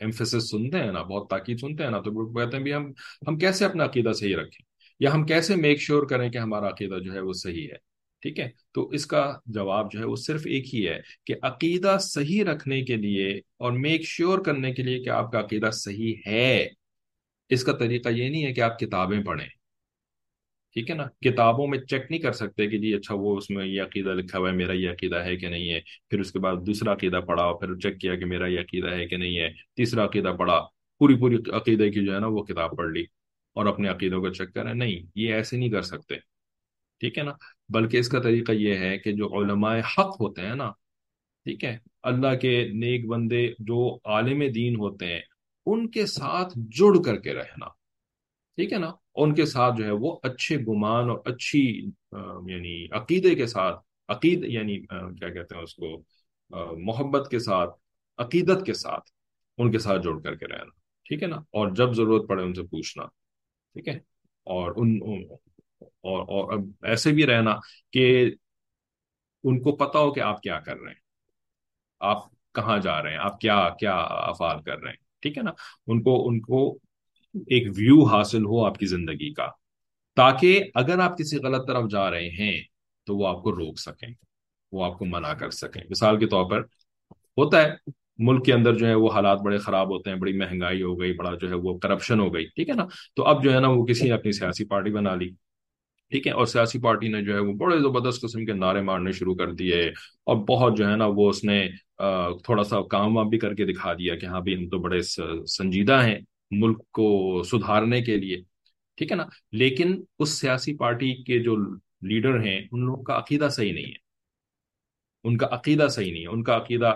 ایمفیسس سنتے ہیں نا، بہت تاکید سنتے ہیں نا، تو کہتے ہیں بھی ہم ہم کیسے اپنا عقیدہ صحیح رکھیں؟ یا ہم کیسے میک شیور کریں کہ ہمارا عقیدہ جو ہے وہ صحیح ہے؟ ٹھیک ہے۔ تو اس کا جواب جو ہے وہ صرف ایک ہی ہے کہ عقیدہ صحیح رکھنے کے لیے اور میک شیور کرنے کے لیے کہ آپ کا عقیدہ صحیح ہے۔ اس کا طریقہ یہ نہیں ہے کہ آپ کتابیں پڑھیں۔ ٹھیک ہے نا؟ کتابوں میں چیک نہیں کر سکتے کہ جی اچھا وہ اس میں یہ عقیدہ لکھا ہوا ہے، میرا یہ عقیدہ ہے کہ نہیں ہے۔ پھر اس کے بعد دوسرا عقیدہ پڑھا، پھر چیک کیا کہ میرا یہ عقیدہ ہے کہ نہیں ہے۔ تیسرا عقیدہ پڑھا، پوری پوری عقیدے کی جو ہے نا وہ کتاب پڑھ لی اور اپنے عقیدوں کو چیک کریں نہیں، یہ ایسے نہیں کر سکتے۔ ٹھیک ہے نا؟ بلکہ اس کا طریقہ یہ ہے کہ جو علماء حق ہوتے ہیں نا، ٹھیک ہے، اللہ کے نیک بندے جو عالم دین ہوتے ہیں، ان کے ساتھ جڑ کر کے رہنا۔ ٹھیک ہے نا؟ ان کے ساتھ جو ہے وہ اچھے گمان اور اچھی یعنی عقیدے کے ساتھ، عقید یعنی کیا کہتے ہیں اس کو؟ محبت کے ساتھ، عقیدت کے ساتھ ان کے ساتھ جڑ کر کے رہنا، ٹھیک ہے نا؟ اور جب ضرورت پڑے ان سے پوچھنا، ٹھیک ہے؟ اور ان، اور اور ایسے بھی رہنا کہ ان کو پتا ہو کہ آپ کیا کر رہے ہیں، آپ کہاں جا رہے ہیں، آپ کیا کیا افعال کر رہے ہیں، ٹھیک ہے نا؟ ان کو ان کو ایک ویو حاصل ہو آپ کی زندگی کا، تاکہ اگر آپ کسی غلط طرف جا رہے ہیں تو وہ آپ کو روک سکیں، وہ آپ کو منع کر سکیں۔ مثال کے طور پر ہوتا ہے، ملک کے اندر جو ہے وہ حالات بڑے خراب ہوتے ہیں، بڑی مہنگائی ہو گئی، بڑا جو ہے وہ کرپشن ہو گئی، ٹھیک ہے نا؟ تو اب جو ہے نا وہ کسی نے اپنی سیاسی پارٹی بنا لی، ٹھیک ہے؟ اور سیاسی پارٹی نے جو ہے وہ بڑے زبردست قسم کے نعرے مارنے شروع کر دیے، اور بہت جو ہے نا وہ اس نے تھوڑا سا کام وام بھی کر کے دکھا دیا کہ ہاں بھی ہم تو بڑے سنجیدہ ہیں۔ ملک کو سدھارنے کے لیے، ٹھیک ہے نا؟ لیکن اس سیاسی پارٹی کے جو لیڈر ہیں، ان لوگوں کا عقیدہ صحیح نہیں ہے۔ ان کا عقیدہ صحیح نہیں ہے۔ ان کا عقیدہ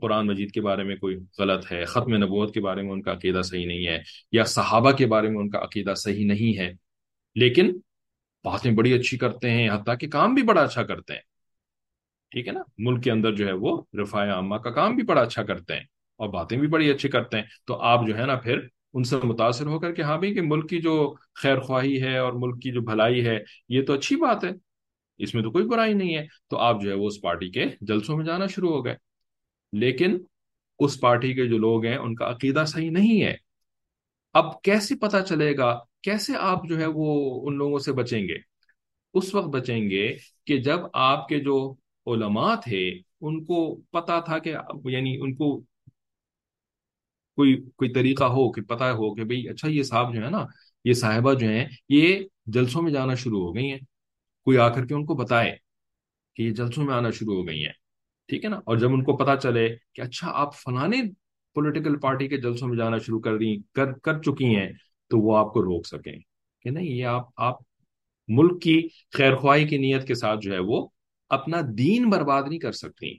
قرآن مجید کے بارے میں کوئی غلط ہے، ختم نبوت کے بارے میں ان کا عقیدہ صحیح نہیں ہے، یا صحابہ کے بارے میں ان کا عقیدہ صحیح نہیں ہے۔ لیکن باتیں بڑی اچھی کرتے ہیں، حتیٰ کہ کام بھی بڑا اچھا کرتے ہیں۔ ٹھیک ہے نا؟ ملک کے اندر جو ہے وہ رفاع عامہ کا کام بھی بڑا اچھا کرتے ہیں اور باتیں بھی بڑی اچھی کرتے ہیں۔ تو آپ جو ہے نا پھر ان سے متاثر ہو کر کہ ہاں بھائی، کہ ملک کی جو خیر خواہی ہے اور ملک کی جو بھلائی ہے، یہ تو اچھی بات ہے، اس میں تو کوئی برائی نہیں ہے، تو آپ جو ہے وہ اس پارٹی کے جلسوں میں جانا شروع ہو گئے، لیکن اس پارٹی کے جو لوگ ہیں، ان کا عقیدہ صحیح نہیں ہے، اب کیسے پتا چلے گا، کیسے آپ جو ہے وہ ان لوگوں سے بچیں گے، اس وقت بچیں گے کہ جب آپ کے جو علماء تھے، ان کو پتا تھا کہ یعنی ان کو کوئی کوئی طریقہ ہو کہ پتا ہو کہ بھئی اچھا یہ صاحب جو ہے نا، یہ صاحبہ جو ہیں، یہ جلسوں میں جانا شروع ہو گئی ہیں۔ کوئی آ کر کے ان کو بتائے کہ یہ جلسوں میں آنا شروع ہو گئی ہیں۔ ٹھیک ہے نا؟ اور جب ان کو پتا چلے کہ اچھا آپ فلانے پولیٹیکل پارٹی کے جلسوں میں جانا شروع کر دی کر کر چکی ہیں، تو وہ آپ کو روک سکیں۔ کہ نہیں، یہ آپ آپ ملک کی خیر خواہی کی نیت کے ساتھ جو ہے وہ اپنا دین برباد نہیں کر سکتی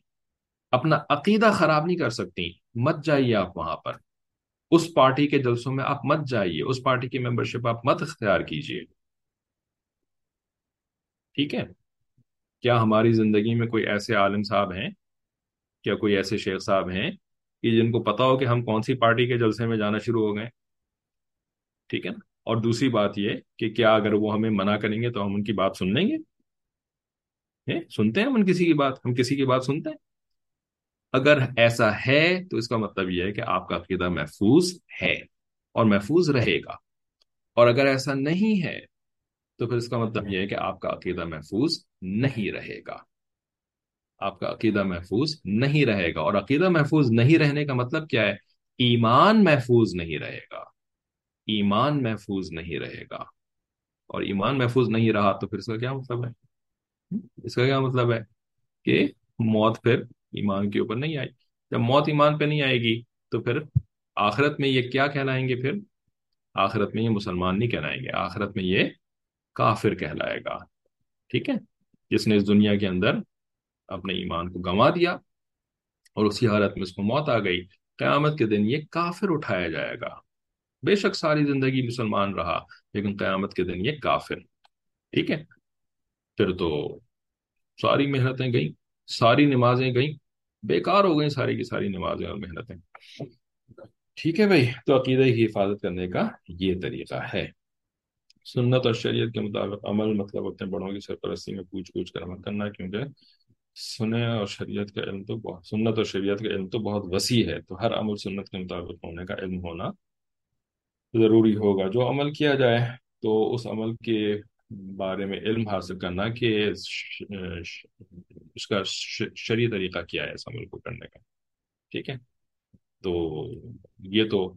اپنا عقیدہ خراب نہیں کر سکتی مت جائیے آپ وہاں پر۔ اس پارٹی کے جلسوں میں آپ مت جائیے، اس پارٹی کی ممبرشپ آپ مت اختیار کیجیے۔ ٹھیک ہے؟ کیا ہماری زندگی میں کوئی ایسے عالم صاحب ہیں، کیا کوئی ایسے شیخ صاحب ہیں کہ جن کو پتا ہو کہ ہم کون سی پارٹی کے جلسے میں جانا شروع ہو گئے؟ ٹھیک ہے؟ نا اور دوسری بات یہ کہ کیا اگر وہ ہمیں منع کریں گے تو ہم ان کی بات سن لیں گے؟ سنتے ہیں ہم کسی کی بات؟ ہم کسی کی بات سنتے ہیں؟ اگر ایسا ہے تو اس کا مطلب یہ ہے کہ آپ کا عقیدہ محفوظ ہے اور محفوظ رہے گا۔ اور اگر ایسا نہیں ہے تو پھر اس کا مطلب یہ ہے کہ آپ کا عقیدہ محفوظ نہیں رہے گا۔ آپ کا عقیدہ محفوظ نہیں رہے گا۔ اور عقیدہ محفوظ نہیں رہنے کا مطلب کیا ہے؟ ایمان محفوظ نہیں رہے گا۔ ایمان محفوظ نہیں رہے گا۔ اور ایمان محفوظ نہیں رہا تو پھر اس کا کیا مطلب ہے؟ اس کا کیا مطلب ہے کہ موت پھر ایمان کے اوپر نہیں آئی جب موت ایمان پہ نہیں آئے گی تو پھر آخرت میں یہ کیا کہلائیں گے پھر؟ آخرت میں یہ مسلمان نہیں کہلائیں گے۔ آخرت میں یہ کافر کہلائے گا۔ ٹھیک ہے؟ جس نے اس دنیا کے اندر اپنے ایمان کو گنوا دیا اور اسی حالت میں اس کو موت آ گئی، قیامت کے دن یہ کافر اٹھایا جائے گا۔ بے شک ساری زندگی مسلمان رہا، لیکن قیامت کے دن یہ کافر۔ ٹھیک ہے؟ پھر تو ساری محنتیں گئیں۔ ساری نمازیں گئیں۔ بیکار ہو گئیں ساری کی ساری نمازیں اور محنتیں۔ ٹھیک ہے بھائی، تو عقیدہ کی حفاظت کرنے کا یہ طریقہ ہے۔ سنت اور شریعت کے مطابق عمل مطلب اپنے بڑوں کی سرپرستی میں پوچھ پوچھ کر عمل کرنا، کیونکہ سنے اور شریعت کا علم تو بہت سنت اور شریعت کا علم تو بہت وسیع ہے۔ تو ہر عمل سنت کے مطابق ہونے کا علم ہونا ضروری ہوگا۔ جو عمل کیا جائے، تو اس عمل کے بارے میں علم حاصل کرنا کہ اس کا شریع طریقہ کیا ہے اس عمل کو کرنے کا۔ ٹھیک ہے؟ تو یہ تو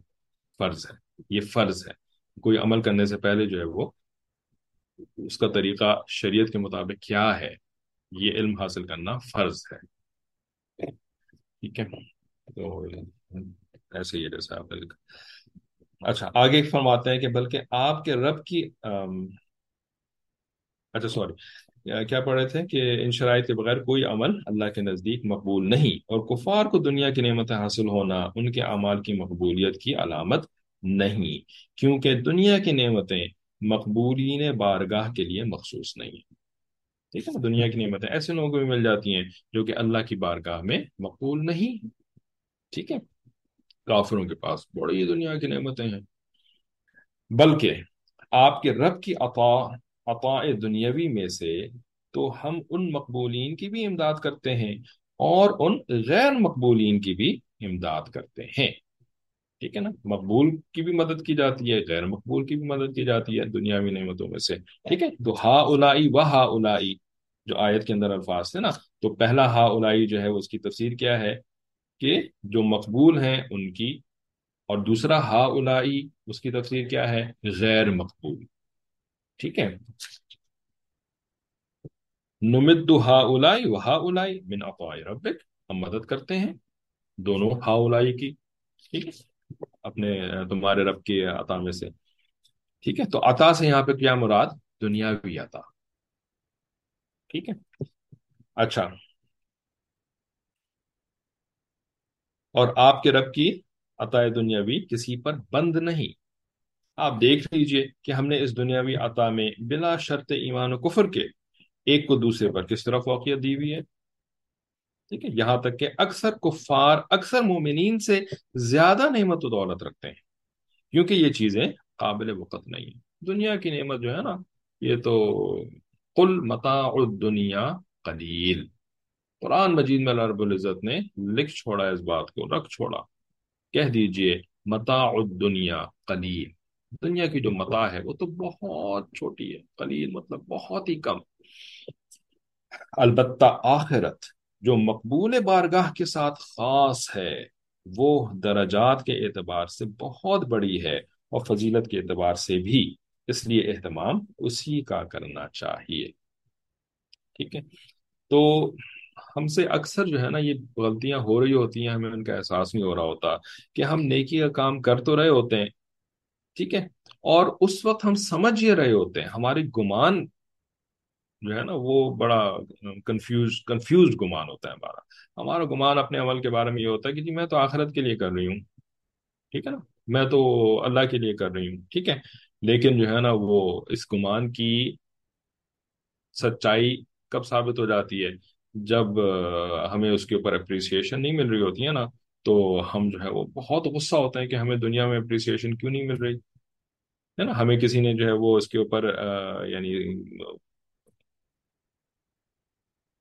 فرض ہے، یہ فرض ہے۔ کوئی عمل کرنے سے پہلے جو ہے وہ اس کا طریقہ شریعت کے مطابق کیا ہے، یہ علم حاصل کرنا فرض ہے۔ ٹھیک ہے؟ تو ایسے ہی ہے جیسے آپ نے اچھا آگے فرماتے ہیں کہ بلکہ آپ کے رب کی اچھا سوری۔ کیا پڑھ رہے تھے کہ ان شرائط کے بغیر کوئی عمل اللہ کے نزدیک مقبول نہیں، اور کفار کو دنیا کی نعمتیں حاصل ہونا، ان کے اعمال کی مقبولیت کی علامت نہیں، کیونکہ دنیا کی نعمتیں مقبولین بارگاہ کے لیے مخصوص نہیں ٹھیک ہے نا؟ دنیا کی نعمتیں ایسے لوگوں کو بھی مل جاتی ہیں جو کہ اللہ کی بارگاہ میں مقبول نہیں۔ ٹھیک ہے؟ کافروں کے پاس بڑی دنیا کی نعمتیں ہیں۔ بلکہ آپ کے رب کی عطا عطاء دنیاوی میں سے تو ہم ان مقبولین کی بھی امداد کرتے ہیں اور ان غیر مقبولین کی بھی امداد کرتے ہیں۔ ٹھیک ہے نا؟ مقبول کی بھی مدد کی جاتی ہے، غیر مقبول کی بھی مدد کی جاتی ہے دنیاوی نعمتوں میں سے۔ ٹھیک ہے؟ تو ہا الائی و ہا الائی جو آیت کے اندر الفاظ تھے نا، تو پہلا ہا الائی جو ہے اس کی تفسیر کیا ہے کہ جو مقبول ہیں ان کی، اور دوسرا ہا الائی اس کی تفسیر کیا ہے، غیر مقبول۔ ٹھیک ہے۔ نمد ہا الائی و ہا من عطاء ربک۔ ہم مدد کرتے ہیں دونوں ہا الائی کی۔ ٹھیک۔ ہے اپنے تمہارے رب کی عطا میں سے۔ ٹھیک ہے۔ تو عطا سے یہاں پہ کیا مراد؟ دنیاوی عطا۔ ٹھیک ہے۔ اچھا۔ اور آپ کے رب کی عطا دنیاوی کسی پر بند نہیں۔ آپ دیکھ لیجیے کہ ہم نے اس دنیاوی عطا میں بلا شرط ایمان و کفر کے ایک کو دوسرے پر کس طرح فوقیت دی ہوئی ہے؟ ٹھیک ہے، یہاں تک کہ اکثر کفار، اکثر مومنین سے زیادہ نعمت و دولت رکھتے ہیں، کیونکہ یہ چیزیں قابل وقت نہیں ہیں۔ دنیا کی نعمت جو ہے نا، یہ تو قل متاع الدنیا قلیل۔ قرآن مجید میں اللہ رب العزت نے لکھ چھوڑا، اس بات کو رکھ چھوڑا۔ کہہ دیجیے متاع الدنیا قلیل۔ دنیا کی جو متا ہے وہ تو بہت چھوٹی ہے، قلیل مطلب بہت ہی کم۔ البتہ آخرت جو مقبول بارگاہ کے ساتھ خاص ہے، وہ درجات کے اعتبار سے بہت بڑی ہے اور فضیلت کے اعتبار سے بھی۔ اس لیے اہتمام اسی کا کرنا چاہیے۔ ٹھیک ہے؟ تو ہم سے اکثر جو ہے نا یہ غلطیاں ہو رہی ہوتی ہیں، ہمیں ان کا احساس نہیں ہو رہا ہوتا کہ ہم نیکی کا کام کر تو رہے ہوتے ہیں۔ ٹھیک ہے؟ اور اس وقت ہم سمجھ یہ رہے ہوتے ہیں، ہماری گمان جو ہے نا، وہ بڑا کنفیوز کنفیوز گمان ہوتا ہے ہمارا۔ ہمارا گمان اپنے عمل کے بارے میں یہ ہوتا ہے کہ جی میں تو آخرت کے لیے کر رہی ہوں۔ ٹھیک ہے نا؟ میں تو اللہ کے لیے کر رہی ہوں۔ ٹھیک ہے؟ لیکن جو ہے نا، وہ اس گمان کی سچائی کب ثابت ہو جاتی ہے؟ جب ہمیں اس کے اوپر اپریسیشن نہیں مل رہی ہوتی ہے نا تو ہم جو ہے وہ بہت غصہ ہوتا ہے کہ ہمیں دنیا میں اپریسیشن کیوں نہیں مل رہی؟ ہے نا؟ ہمیں کسی نے جو ہے وہ اس کے اوپر یعنی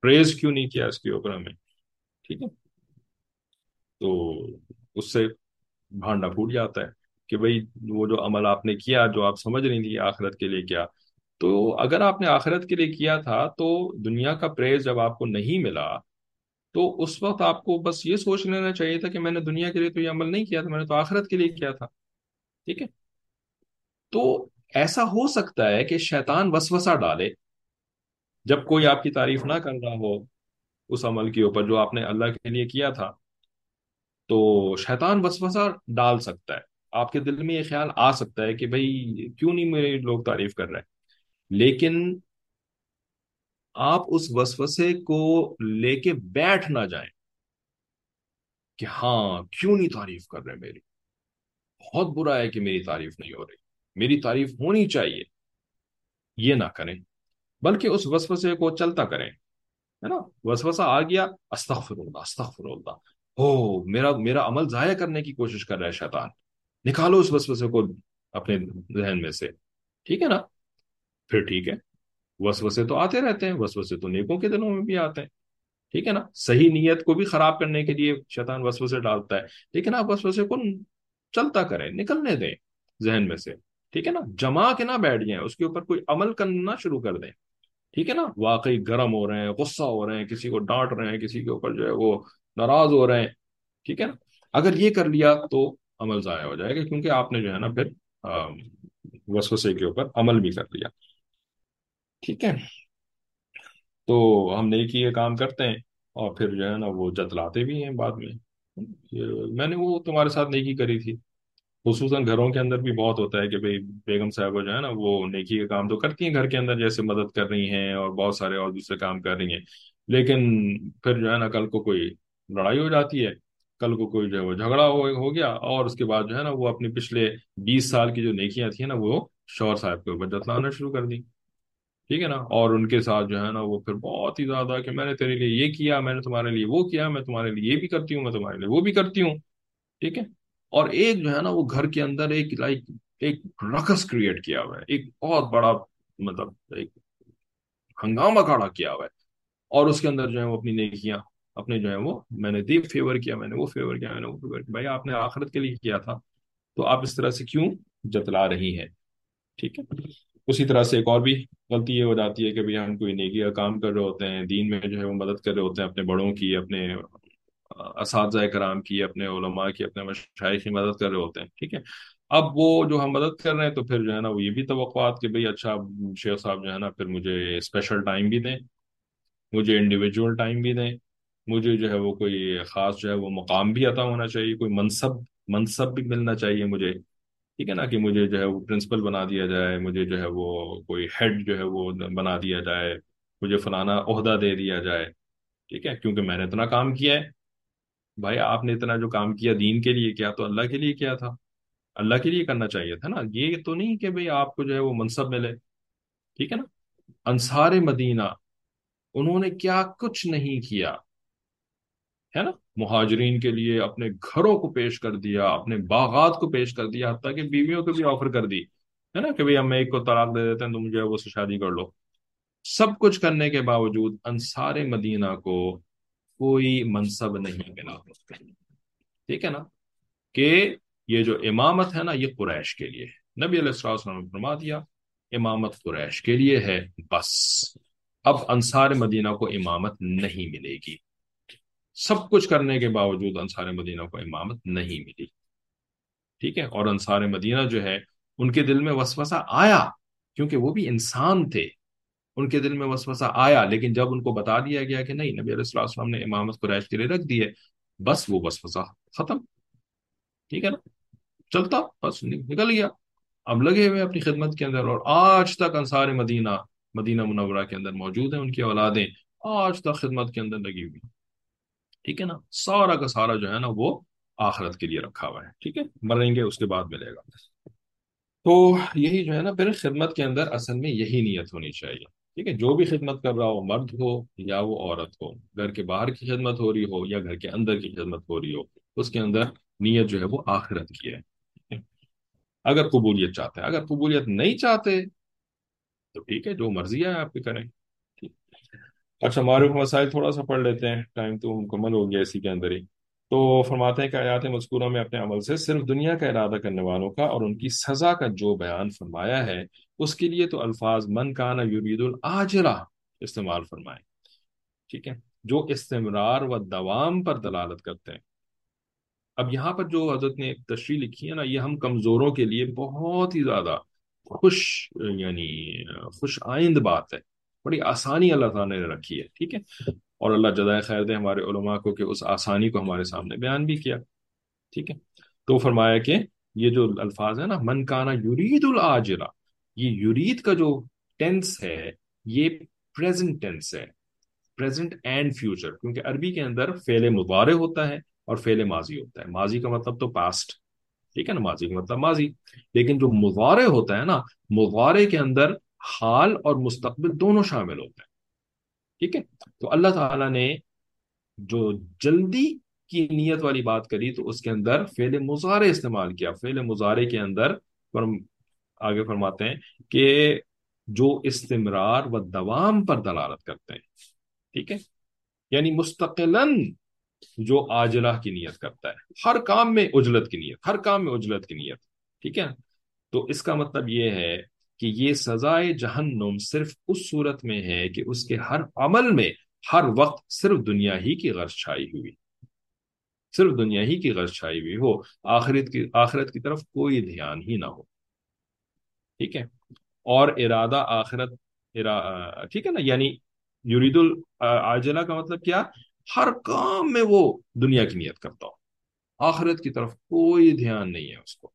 پریز کیوں نہیں کیا اس کے اوپر ہمیں؟ ٹھیک ہے؟ تو اس سے بھانڈا پھوٹ جاتا ہے کہ بھئی وہ جو عمل آپ نے کیا، جو آپ سمجھ رہی تھی آخرت کے لیے کیا۔ تو اگر آپ نے آخرت کے لیے کیا تھا تو دنیا کا پریز جب آپ کو نہیں ملا تو اس وقت آپ کو بس یہ سوچ لینا چاہیے تھا کہ میں نے دنیا کے لیے تو یہ عمل نہیں کیا تھا، میں نے تو آخرت کے لیے کیا تھا۔ ٹھیک ہے؟ تو ایسا ہو سکتا ہے کہ شیطان وسوسہ ڈالے جب کوئی آپ کی تعریف نہ کر رہا ہو اس عمل کے اوپر جو آپ نے اللہ کے لیے کیا تھا۔ تو شیطان وسوسہ ڈال سکتا ہے۔ آپ کے دل میں یہ خیال آ سکتا ہے کہ بھئی کیوں نہیں میرے لوگ تعریف کر رہے؟ لیکن آپ اس وسوسے کو لے کے بیٹھ نہ جائیں کہ ہاں کیوں نہیں تعریف کر رہے میری؟ بہت برا ہے کہ میری تعریف نہیں ہو رہی۔ میری تعریف ہونی چاہیے۔ یہ نہ کریں، بلکہ اس وسوسے کو چلتا کریں، ہے نا؟ وسوسہ آ گیا، استغفر اللہ استغفر اللہ۔ ہو، میرا میرا عمل ضائع کرنے کی کوشش کر رہا ہے شیطان۔ نکالو اس وسوسے کو اپنے ذہن میں سے۔ ٹھیک ہے نا؟ پھر ٹھیک ہے۔ وسوسے تو آتے رہتے ہیں، وسوسے تو نیکوں کے دنوں میں بھی آتے ہیں۔ ٹھیک ہے نا؟ صحیح نیت کو بھی خراب کرنے کے لیے شیطان وسوسے ڈالتا ہے۔ لیکن آپ وسوسے کو چلتا کریں، نکلنے دیں ذہن میں سے۔ ٹھیک ہے نا؟ جما کے نہ بیٹھ جائیں، اس کے اوپر کوئی عمل کرنا شروع کر دیں۔ ٹھیک ہے نا؟ واقعی گرم ہو رہے ہیں، غصہ ہو رہے ہیں، کسی کو ڈانٹ رہے ہیں، کسی کے اوپر جو ہے وہ ناراض ہو رہے ہیں۔ ٹھیک ہے نا؟ اگر یہ کر لیا تو عمل ضائع ہو جائے گا، کیونکہ آپ نے جو ہے نا پھر وسوسے کے اوپر عمل بھی کر لیا۔ ٹھیک ہے۔ تو ہم نیکی یہ کام کرتے ہیں اور پھر جو ہے نا وہ جتلاتے بھی ہیں بعد میں۔ میں نے وہ تمہارے ساتھ نیکی کری تھی۔ خصوصاً گھروں کے اندر بھی بہت ہوتا ہے کہ بھئی بیگم صاحبہ جو ہے نا وہ نیکی کا کام تو کرتی ہیں گھر کے اندر جیسے مدد کر رہی ہیں اور بہت سارے اور دوسرے کام کر رہی ہیں۔ لیکن پھر جو ہے نا کل کو کوئی لڑائی ہو جاتی ہے، کل کو کوئی جو ہے وہ جھگڑا ہو گیا اور اس کے بعد جو ہے نا وہ اپنی پچھلے بیس سال کی جو نیکیاں تھیں نا وہ شوہر صاحب کے اوپر جتلانا شروع کر دی ٹھیک ہے نا؟ اور ان کے ساتھ جو ہے نا وہ پھر بہت ہی زیادہ کہ میں نے تیرے لیے یہ کیا، میں نے تمہارے لیے وہ کیا، میں تمہارے لیے یہ بھی کرتی ہوں، میں تمہارے لیے وہ بھی کرتی ہوں۔ ٹھیک ہے؟ اور ایک جو ہے نا وہ گھر کے اندر ایک لائک ایک رقص کریٹ کیا ہوا ہے، ایک بہت بڑا مطلب ایک ہنگامہ کھڑا کیا ہوا ہے۔ اور اس کے اندر جو ہے وہ اپنی نیکیاں، اپنے جو ہے وہ میں نے دیو فیور کیا، میں نے وہ فیور کیا، میں نے وہ فیور کیا۔ بھائی آپ نے آخرت کے لیے کیا تھا، تو آپ اس طرح سے کیوں جتلا رہی ہیں؟ ٹھیک ہے؟ اسی طرح سے ایک اور بھی غلطی یہ ہو جاتی ہے کہ بھائی ہم کوئی نیکی کا کام کر رہے ہوتے ہیں، دین میں جو ہے وہ مدد کر رہے ہوتے ہیں، اپنے بڑوں کی، اپنے اساتذہ کرام کی، اپنے علماء کی، اپنے مشاہد کی مدد کر رہے ہوتے ہیں، ٹھیک ہے؟ اب وہ جو ہم مدد کر رہے ہیں تو پھر جو ہے نا وہ یہ بھی توقعات کہ بھئی اچھا شیخ صاحب جو ہے نا پھر مجھے اسپیشل ٹائم بھی دیں، مجھے انڈیویجول ٹائم بھی دیں، مجھے جو ہے وہ کوئی خاص جو ہے وہ مقام بھی عطا ہونا چاہیے، کوئی منصب منصب بھی ملنا چاہیے مجھے ٹھیک ہے نا کہ مجھے جو ہے وہ پرنسپل بنا دیا جائے مجھے جو ہے وہ کوئی ہیڈ جو ہے وہ بنا دیا جائے مجھے فلانا عہدہ دے دیا جائے۔ ٹھیک ہے کیونکہ میں نے اتنا کام کیا ہے۔ بھائی آپ نے اتنا جو کام کیا دین کے لیے کیا تو اللہ کے لیے کیا تھا؟ اللہ کے لیے کرنا چاہیے تھا نا۔ یہ تو نہیں کہ بھئی آپ کو جو ہے وہ منصب ملے۔ ٹھیک ہے نا؟ انصار مدینہ انہوں نے کیا کچھ نہیں کیا۔ ہے نا؟ مہاجرین کے لیے اپنے گھروں کو پیش کر دیا، اپنے باغات کو پیش کر دیا، حتیٰ کہ بیویوں کو بھی آفر کر دی، ہے نا؟ کہ بھئی ہم ایک کو طلاق دے دیتے ہیں تو مجھے وہ سے شادی کر لو۔ سب کچھ کرنے کے باوجود انصار مدینہ کو کوئی منصب نہیں ملا۔ ٹھیک ہے نا؟ کہ یہ جو امامت ہے نا، یہ قریش کے لیے۔ نبی علیہ السلام نے فرما دیا، امامت قریش کے لیے ہے، بس۔ اب انصار مدینہ کو امامت نہیں ملے گی۔ سب کچھ کرنے کے باوجود انصار مدینہ کو امامت نہیں ملی۔ ٹھیک ہے؟ اور انصار مدینہ جو ہے، ان کے دل میں وسوسہ آیا، کیونکہ وہ بھی انسان تھے۔ ان کے دل میں وسوسہ آیا، لیکن جب ان کو بتا دیا گیا کہ نہیں، نبی علیہ السلام نے امامت قریش کے لیے رکھ دی ہے بس وہ وسوسہ ختم۔ ٹھیک ہے نا؟ چلتا، بس نکل گیا۔ اب لگے ہوئے اپنی خدمت کے اندر، اور آج تک انصار مدینہ مدینہ منورہ کے اندر موجود ہیں، ان کی اولادیں آج تک خدمت کے اندر لگی ہوئی ٹھیک ہے نا؟ سارا کا سارا جو ہے نا وہ آخرت کے لیے رکھا ہوا ہے، ٹھیک ہے؟ مریں گے، اس کے بعد ملے گا۔ تو یہی جو ہے نا، پھر خدمت کے اندر اصل میں یہی نیت ہونی چاہیے، ٹھیک ہے؟ جو بھی خدمت کر رہا ہو، مرد ہو یا وہ عورت ہو، گھر کے باہر کی خدمت ہو رہی ہو یا گھر کے اندر کی خدمت ہو رہی ہو، اس کے اندر نیت جو ہے وہ آخرت کی ہے اگر قبولیت چاہتے ہیں، اگر قبولیت نہیں چاہتے تو ٹھیک ہے، جو مرضی ہے آپ کی کریں۔ اچھا معروف مسائل تھوڑا سا پڑھ لیتے ہیں ٹائم تو مکمل ہو گیا اسی کے اندر ہی تو فرماتے ہیں کہ آیات مذکورہ میں اپنے عمل سے صرف دنیا کا ارادہ کرنے والوں کا اور ان کی سزا کا جو بیان فرمایا ہے اس کے لیے تو الفاظ من کانا یرید العاجلہ استعمال فرمائیں ٹھیک ہے جو استمرار و دوام پر دلالت کرتے ہیں اب یہاں پر جو حضرت نے تشریح لکھی ہے نا یہ ہم کمزوروں کے لیے بہت ہی زیادہ خوش یعنی خوش آئند بات ہے بڑی آسانی اللہ تعالیٰ نے رکھی ہے، ٹھیک ہے؟ اور اللہ جزائے خیر دے ہمارے علماء کو کہ اس آسانی کو ہمارے سامنے بیان بھی کیا، ٹھیک ہے؟ تو فرمایا کہ یہ جو الفاظ ہے نا، من کانا یرید العاجلہ یہ یرید کا جو ٹینس ہے، یہ پریزنٹ ٹینس ہے، پریزنٹ اینڈ فیوچر، کیونکہ عربی کے اندر فعل مبارے ہوتا ہے اور فعل ماضی ہوتا ہے۔ ماضی کا مطلب تو پاسٹ ٹھیک ہے نا؟ ماضی کا مطلب ماضی۔ لیکن جو مضارع ہوتا ہے نا، مضارع کے اندر حال اور مستقبل دونوں شامل ہوتے ہیں۔ ٹھیک ہے؟ تو اللہ تعالیٰ نے جو جلدی کی نیت والی بات کری تو اس کے اندر فعل مظاہرے استعمال کیا۔ فعل مظاہرے کے اندر فرم آگے فرماتے ہیں کہ جو استمرار و دوام پر دلالت کرتے ہیں۔ ٹھیک ہے؟ یعنی مستقل جو آجلہ کی نیت کرتا ہے۔ ہر کام میں اجلت کی نیت، ہر کام میں اجلت کی نیت۔ ٹھیک ہے؟ تو اس کا مطلب یہ ہے کہ یہ سزائے جہنم صرف اس صورت میں ہے کہ اس کے ہر عمل میں ہر وقت صرف دنیا ہی کی غرض چھائی ہوئی۔ صرف دنیا ہی کی غرض چھائی ہوئی۔ ہو آخرت کی آخرت کی طرف کوئی دھیان ہی نہ ہو۔ ٹھیک ہے؟ اور ارادہ آخرت ٹھیک ہے نا؟ یعنی یرید العاجلہ کا مطلب کیا؟ ہر کام میں وہ دنیا کی نیت کرتا ہو۔ آخرت کی طرف کوئی دھیان نہیں ہے اس کو۔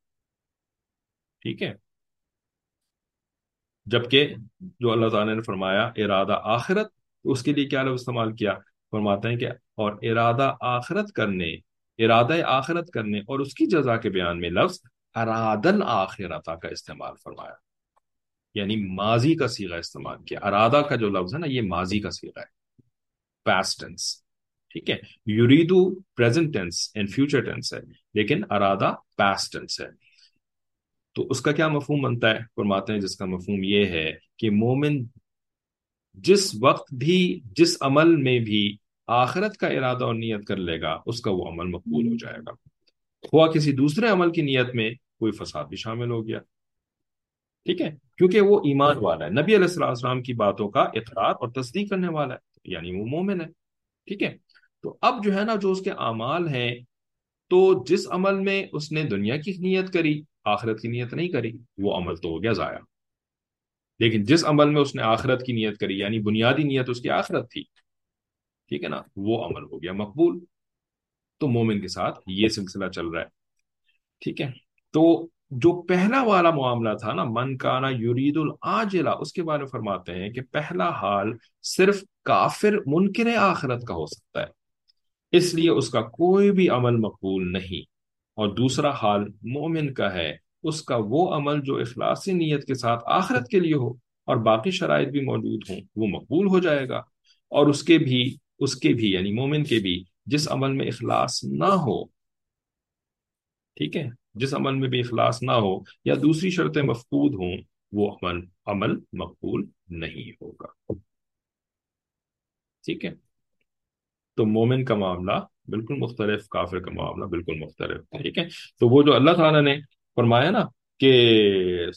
ٹھیک ہے؟ جبکہ جو اللہ تعالیٰ نے فرمایا ارادہ آخرت اس کے لیے کیا لفظ استعمال کیا؟ فرماتے ہیں کہ اور ارادہ آخرت کرنے، ارادہ آخرت کرنے اور اس کی جزا کے بیان میں لفظ ارادن آخرتا کا استعمال فرمایا۔ یعنی ماضی کا سیغہ استعمال کیا۔ ارادہ کا جو لفظ ہے نا، یہ ماضی کا سیغہ ہے۔ پیسٹنس ٹھیک ہے؟ یوریدو present tense and future tense ہے۔ لیکن ارادہ پیسٹنس ہے۔ تو اس کا کیا مفہوم بنتا ہے؟ فرماتے ہیں جس کا مفہوم یہ ہے کہ مومن جس وقت بھی جس عمل میں بھی آخرت کا ارادہ اور نیت کر لے گا اس کا وہ عمل مقبول ہو جائے گا۔ ہوا کسی دوسرے عمل کی نیت میں کوئی فساد بھی شامل ہو گیا۔ ٹھیک ہے؟ کیونکہ وہ ایمان والا ہے۔ نبی علیہ السلام کی باتوں کا اقرار اور تصدیق کرنے والا ہے۔ یعنی وہ مومن ہے۔ ٹھیک ہے؟ تو اب جو ہے نا جو اس کے اعمال ہیں تو جس عمل میں اس نے دنیا کی نیت کری آخرت کی نیت نہیں کری، وہ عمل تو ہو گیا ضائع۔ لیکن جس عمل میں اس نے آخرت کی نیت کری یعنی بنیادی نیت اس کی آخرت تھی، ٹھیک ہے نا، وہ عمل ہو گیا مقبول۔ تو مومن کے ساتھ یہ سلسلہ چل رہا ہے، ٹھیک ہے۔ تو جو پہلا والا معاملہ تھا نا، من کانا یورید العاجلہ، اس کے بارے میں فرماتے ہیں کہ پہلا حال صرف کافر منکر آخرت کا ہو سکتا ہے، اس لیے اس کا کوئی بھی عمل مقبول نہیں۔ اور دوسرا حال مومن کا ہے، اس کا وہ عمل جو اخلاصی نیت کے ساتھ آخرت کے لیے ہو اور باقی شرائط بھی موجود ہوں، وہ مقبول ہو جائے گا۔ اور اس کے بھی، اس کے بھی یعنی مومن کے بھی جس عمل میں اخلاص نہ ہو، ٹھیک ہے، جس عمل میں بھی اخلاص نہ ہو یا دوسری شرطیں مفقود ہوں، وہ عمل عمل مقبول نہیں ہوگا۔ ٹھیک ہے۔ تو مومن کا معاملہ بالکل مختلف، کافر کا معاملہ بالکل مختلف، ٹھیک ہے؟ تو وہ جو اللہ تعالیٰ نے فرمایا نا کہ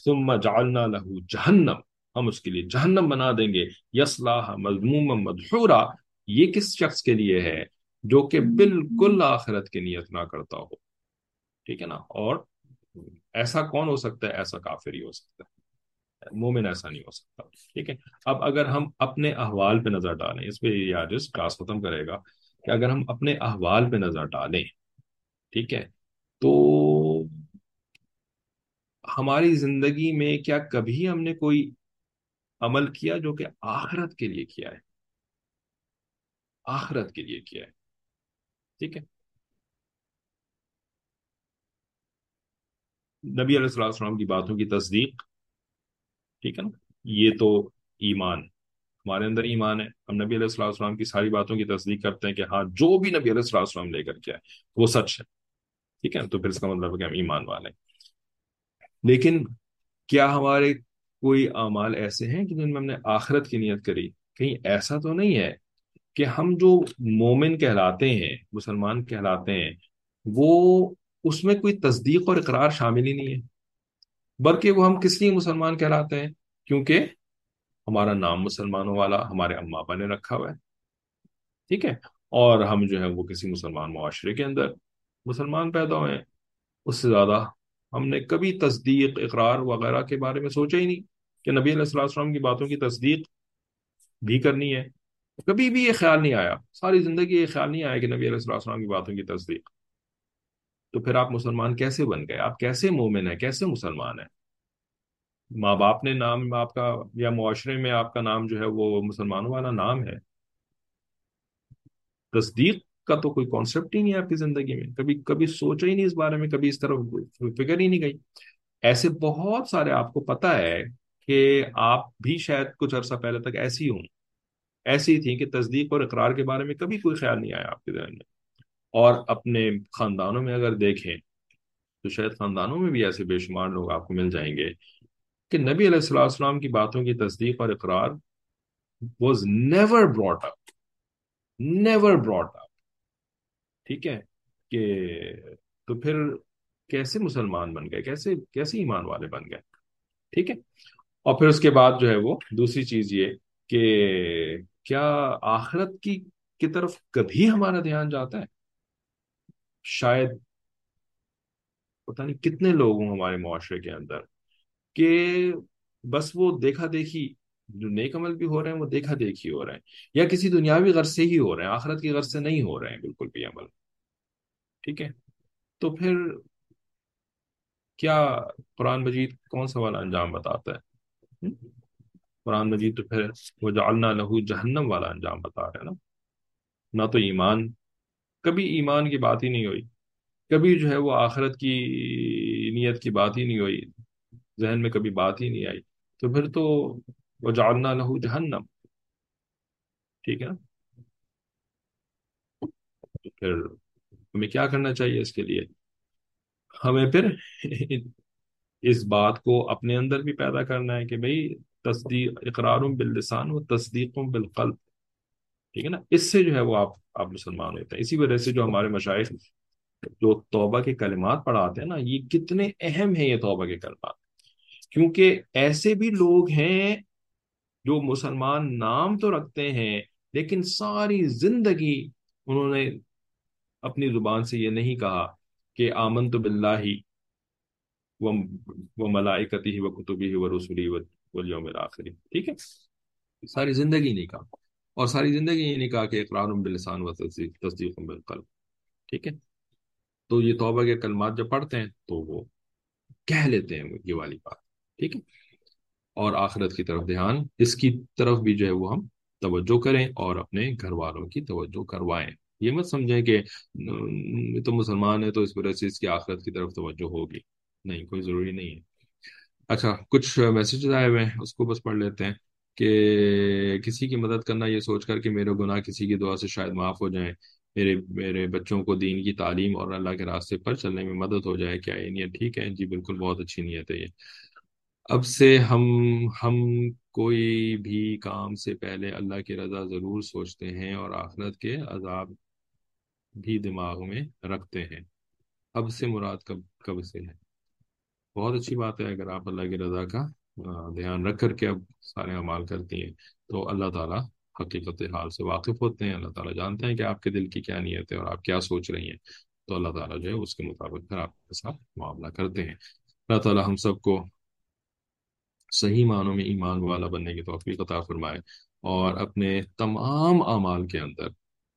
ثم جعلنا له جہنم، ہم اس کے لیے جہنم بنا دیں گے یسلاح مضموم مدحورا، یہ کس شخص کے لیے ہے؟ جو کہ بالکل آخرت کی نیت نہ کرتا ہو، ٹھیک ہے نا؟ اور ایسا کون ہو سکتا ہے؟ ایسا کافر ہی ہو سکتا ہے، مومن ایسا نہیں ہو سکتا، ٹھیک ہے؟ اب اگر ہم اپنے احوال پہ نظر ڈالیں، اس پہ یہ کلاس ختم کرے گا کہ اگر ہم اپنے احوال پہ نظر ڈالیں، ٹھیک ہے، تو ہماری زندگی میں کیا کبھی ہم نے کوئی عمل کیا جو کہ آخرت کے لیے کیا ہے؟ آخرت کے لیے کیا ہے، ٹھیک ہے؟ نبی علیہ السلام کی باتوں کی تصدیق، ٹھیک ہے نا؟ یہ تو ایمان۔ ہمارے اندر ایمان ہے۔ ہم نبی علیہ السلام السلام کی ساری باتوں کی تصدیق کرتے ہیں کہ ہاں جو بھی نبی علیہ السلام السلام لے کر کیا ہے وہ سچ ہے۔ ٹھیک ہے؟ تو پھر اس کا مطلب ہے کہ ہم ایمان والے لیکن کیا ہمارے کوئی اعمال ایسے ہیں کہ جن میں ہم نے آخرت کی نیت کری؟ کہیں ایسا تو نہیں ہے کہ ہم جو مومن کہلاتے ہیں، مسلمان کہلاتے ہیں، وہ اس میں کوئی تصدیق اور اقرار شامل ہی نہیں ہے۔ بلکہ وہ ہم کس لیے مسلمان کہلاتے ہیں؟ کیونکہ ہمارا نام مسلمانوں والا، ہمارے اما ابا نے رکھا ہوا ہے۔ ٹھیک ہے؟ اور ہم جو ہے وہ کسی مسلمان معاشرے کے اندر مسلمان پیدا ہوئے ہیں۔ اس سے زیادہ ہم نے کبھی تصدیق، اقرار وغیرہ کے بارے میں سوچا ہی نہیں کہ نبی علیہ السلام السلام کی باتوں کی تصدیق بھی کرنی ہے۔ کبھی بھی یہ خیال نہیں آیا۔ ساری زندگی یہ خیال نہیں آیا کہ نبی علیہ السلام کی باتوں کی تصدیق۔ تو پھر آپ مسلمان کیسے بن گئے؟ آپ کیسے مومن ہیں؟ کیسے مسلمان ہیں؟ ماں باپ نے نام آپ کا یا معاشرے میں آپ کا نام جو ہے وہ مسلمانوں والا نام ہے۔ تصدیق کا تو کوئی کانسیپٹ ہی نہیں ہے آپ کی زندگی میں۔ کبھی کبھی سوچا ہی نہیں اس بارے میں، کبھی اس طرف فکر ہی نہیں گئی۔ ایسے بہت سارے آپ کو پتا ہے کہ آپ بھی شاید کچھ عرصہ پہلے تک ایسی ہوں۔ ایسی تھی کہ تصدیق اور اقرار کے بارے میں کبھی کوئی خیال نہیں آیا آپ کے ذہن میں۔ اور اپنے خاندانوں میں اگر دیکھیں تو شاید خاندانوں میں بھی ایسے بے شمار لوگ آپ کو مل جائیں گے۔ کہ نبی علیہ السلام السلام کی باتوں کی تصدیق اور اقرار was never brought up never brought up ٹھیک ہے؟ کہ تو پھر کیسے مسلمان بن گئے؟ کیسے کیسے ایمان والے بن گئے؟ ٹھیک ہے؟ اور پھر اس کے بعد جو ہے وہ دوسری چیز یہ کہ کیا آخرت کی کی طرف کبھی ہمارا دھیان جاتا ہے؟ شاید پتہ نہیں کتنے لوگ ہوں ہمارے معاشرے کے اندر۔ کہ بس وہ دیکھا دیکھی، جو نیک عمل بھی ہو رہے ہیں، وہ دیکھا دیکھی ہو رہے ہیں، یا کسی دنیاوی غرض سے ہی ہو رہے ہیں، آخرت کی غرض سے نہیں ہو رہے ہیں بالکل بھی عمل۔ ٹھیک ہے؟ تو پھر کیا قرآن مجید کون سا والا انجام بتاتا ہے؟ قرآن مجید تو پھر وہ جعلنا لہو جہنم والا انجام بتا رہے ہیں نا۔ نہ تو ایمان، کبھی ایمان کی بات ہی نہیں ہوئی، کبھی جو ہے وہ آخرت کی نیت کی بات ہی نہیں ہوئی۔ ذہن میں کبھی بات ہی نہیں آئی۔ تو پھر تو وہ جعلنا لہو جہنم۔ ٹھیک ہے نا؟ پھر ہمیں کیا کرنا چاہیے اس کے لیے؟ ہمیں پھر اس بات کو اپنے اندر بھی پیدا کرنا ہے کہ بھئی تصدیق اقرار باللسان و تصدیق بالقلب۔ ٹھیک ہے نا؟ اس سے جو ہے وہ آپ آپ مسلمان ہوتے ہیں۔ اسی وجہ سے جو ہمارے مشاعر جو توبہ کے کلمات پڑھاتے ہیں نا، یہ کتنے اہم ہیں یہ توبہ کے کلمات۔ کیونکہ ایسے بھی لوگ ہیں جو مسلمان نام تو رکھتے ہیں، لیکن ساری زندگی انہوں نے اپنی زبان سے یہ نہیں کہا کہ آمن تو بلّہ وہ ملائکتی ہی وہ کتبی ہی وہ رسولی ولیوم الآخری ٹھیک ہے؟ ساری زندگی نہیں کہا۔ اور ساری زندگی یہ نہیں کہا کہ اقرار باللسان و تصدیق بالقلب۔ ٹھیک ہے؟ تو یہ توبہ کے کلمات جب پڑھتے ہیں تو وہ کہہ لیتے ہیں یہ والی بات۔ ٹھیک ہے۔ اور آخرت کی طرف دھیان۔ اس کی طرف بھی جو ہے وہ ہم توجہ کریں اور اپنے گھر والوں کی توجہ کروائیں۔ یہ مت سمجھیں کہ تو مسلمان ہے تو اس وجہ سے اس کی آخرت کی طرف توجہ ہوگی۔ نہیں، کوئی ضروری نہیں ہے۔ اچھا کچھ میسیجز آئے ہوئے ہیں۔ اس کو بس پڑھ لیتے ہیں کہ کسی کی مدد کرنا، یہ سوچ کر کہ میرے گناہ کسی کی دعا سے شاید معاف ہو جائیں، میرے میرے بچوں کو دین کی تعلیم اور اللہ کے راستے پر چلنے میں مدد ہو جائے، کیا یہ نیت ٹھیک ہے؟ جی بالکل، بہت اچھی نیت ہے یہ۔ اب سے ہم ہم کوئی بھی کام سے پہلے اللہ کی رضا ضرور سوچتے ہیں اور آخرت کے عذاب بھی دماغ میں رکھتے ہیں۔ اب سے مراد کب کب سے ہے؟ بہت اچھی بات ہے، اگر آپ اللہ کی رضا کا دھیان رکھ کر کے اب سارے اعمال کرتی ہیں تو اللہ تعالیٰ حقیقت حال سے واقف ہوتے ہیں۔ اللہ تعالیٰ جانتے ہیں کہ آپ کے دل کی کیا نیت ہے اور آپ کیا سوچ رہی ہیں۔ تو اللہ تعالیٰ جو ہے، اس کے مطابق پھر آپ کے ساتھ معاملہ کرتے ہیں۔ اللہ تعالیٰ ہم سب کو صحیح معنوں میں ایمان والا بننے کی توفیق عطا فرمائے اور اپنے تمام اعمال کے اندر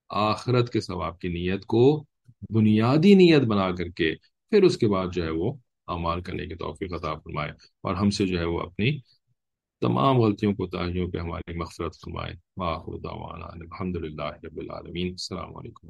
آخرت کے ثواب کی نیت کو بنیادی نیت بنا کر کے پھر اس کے بعد جو ہے وہ اعمال کرنے کی توفیق عطا فرمائے اور ہم سے جو ہے وہ اپنی تمام غلطیوں کو تاہیوں پہ ہماری مغفرت فرمائے۔ واہ دعوانا الحمد للہ رب العالمین۔ السلام علیکم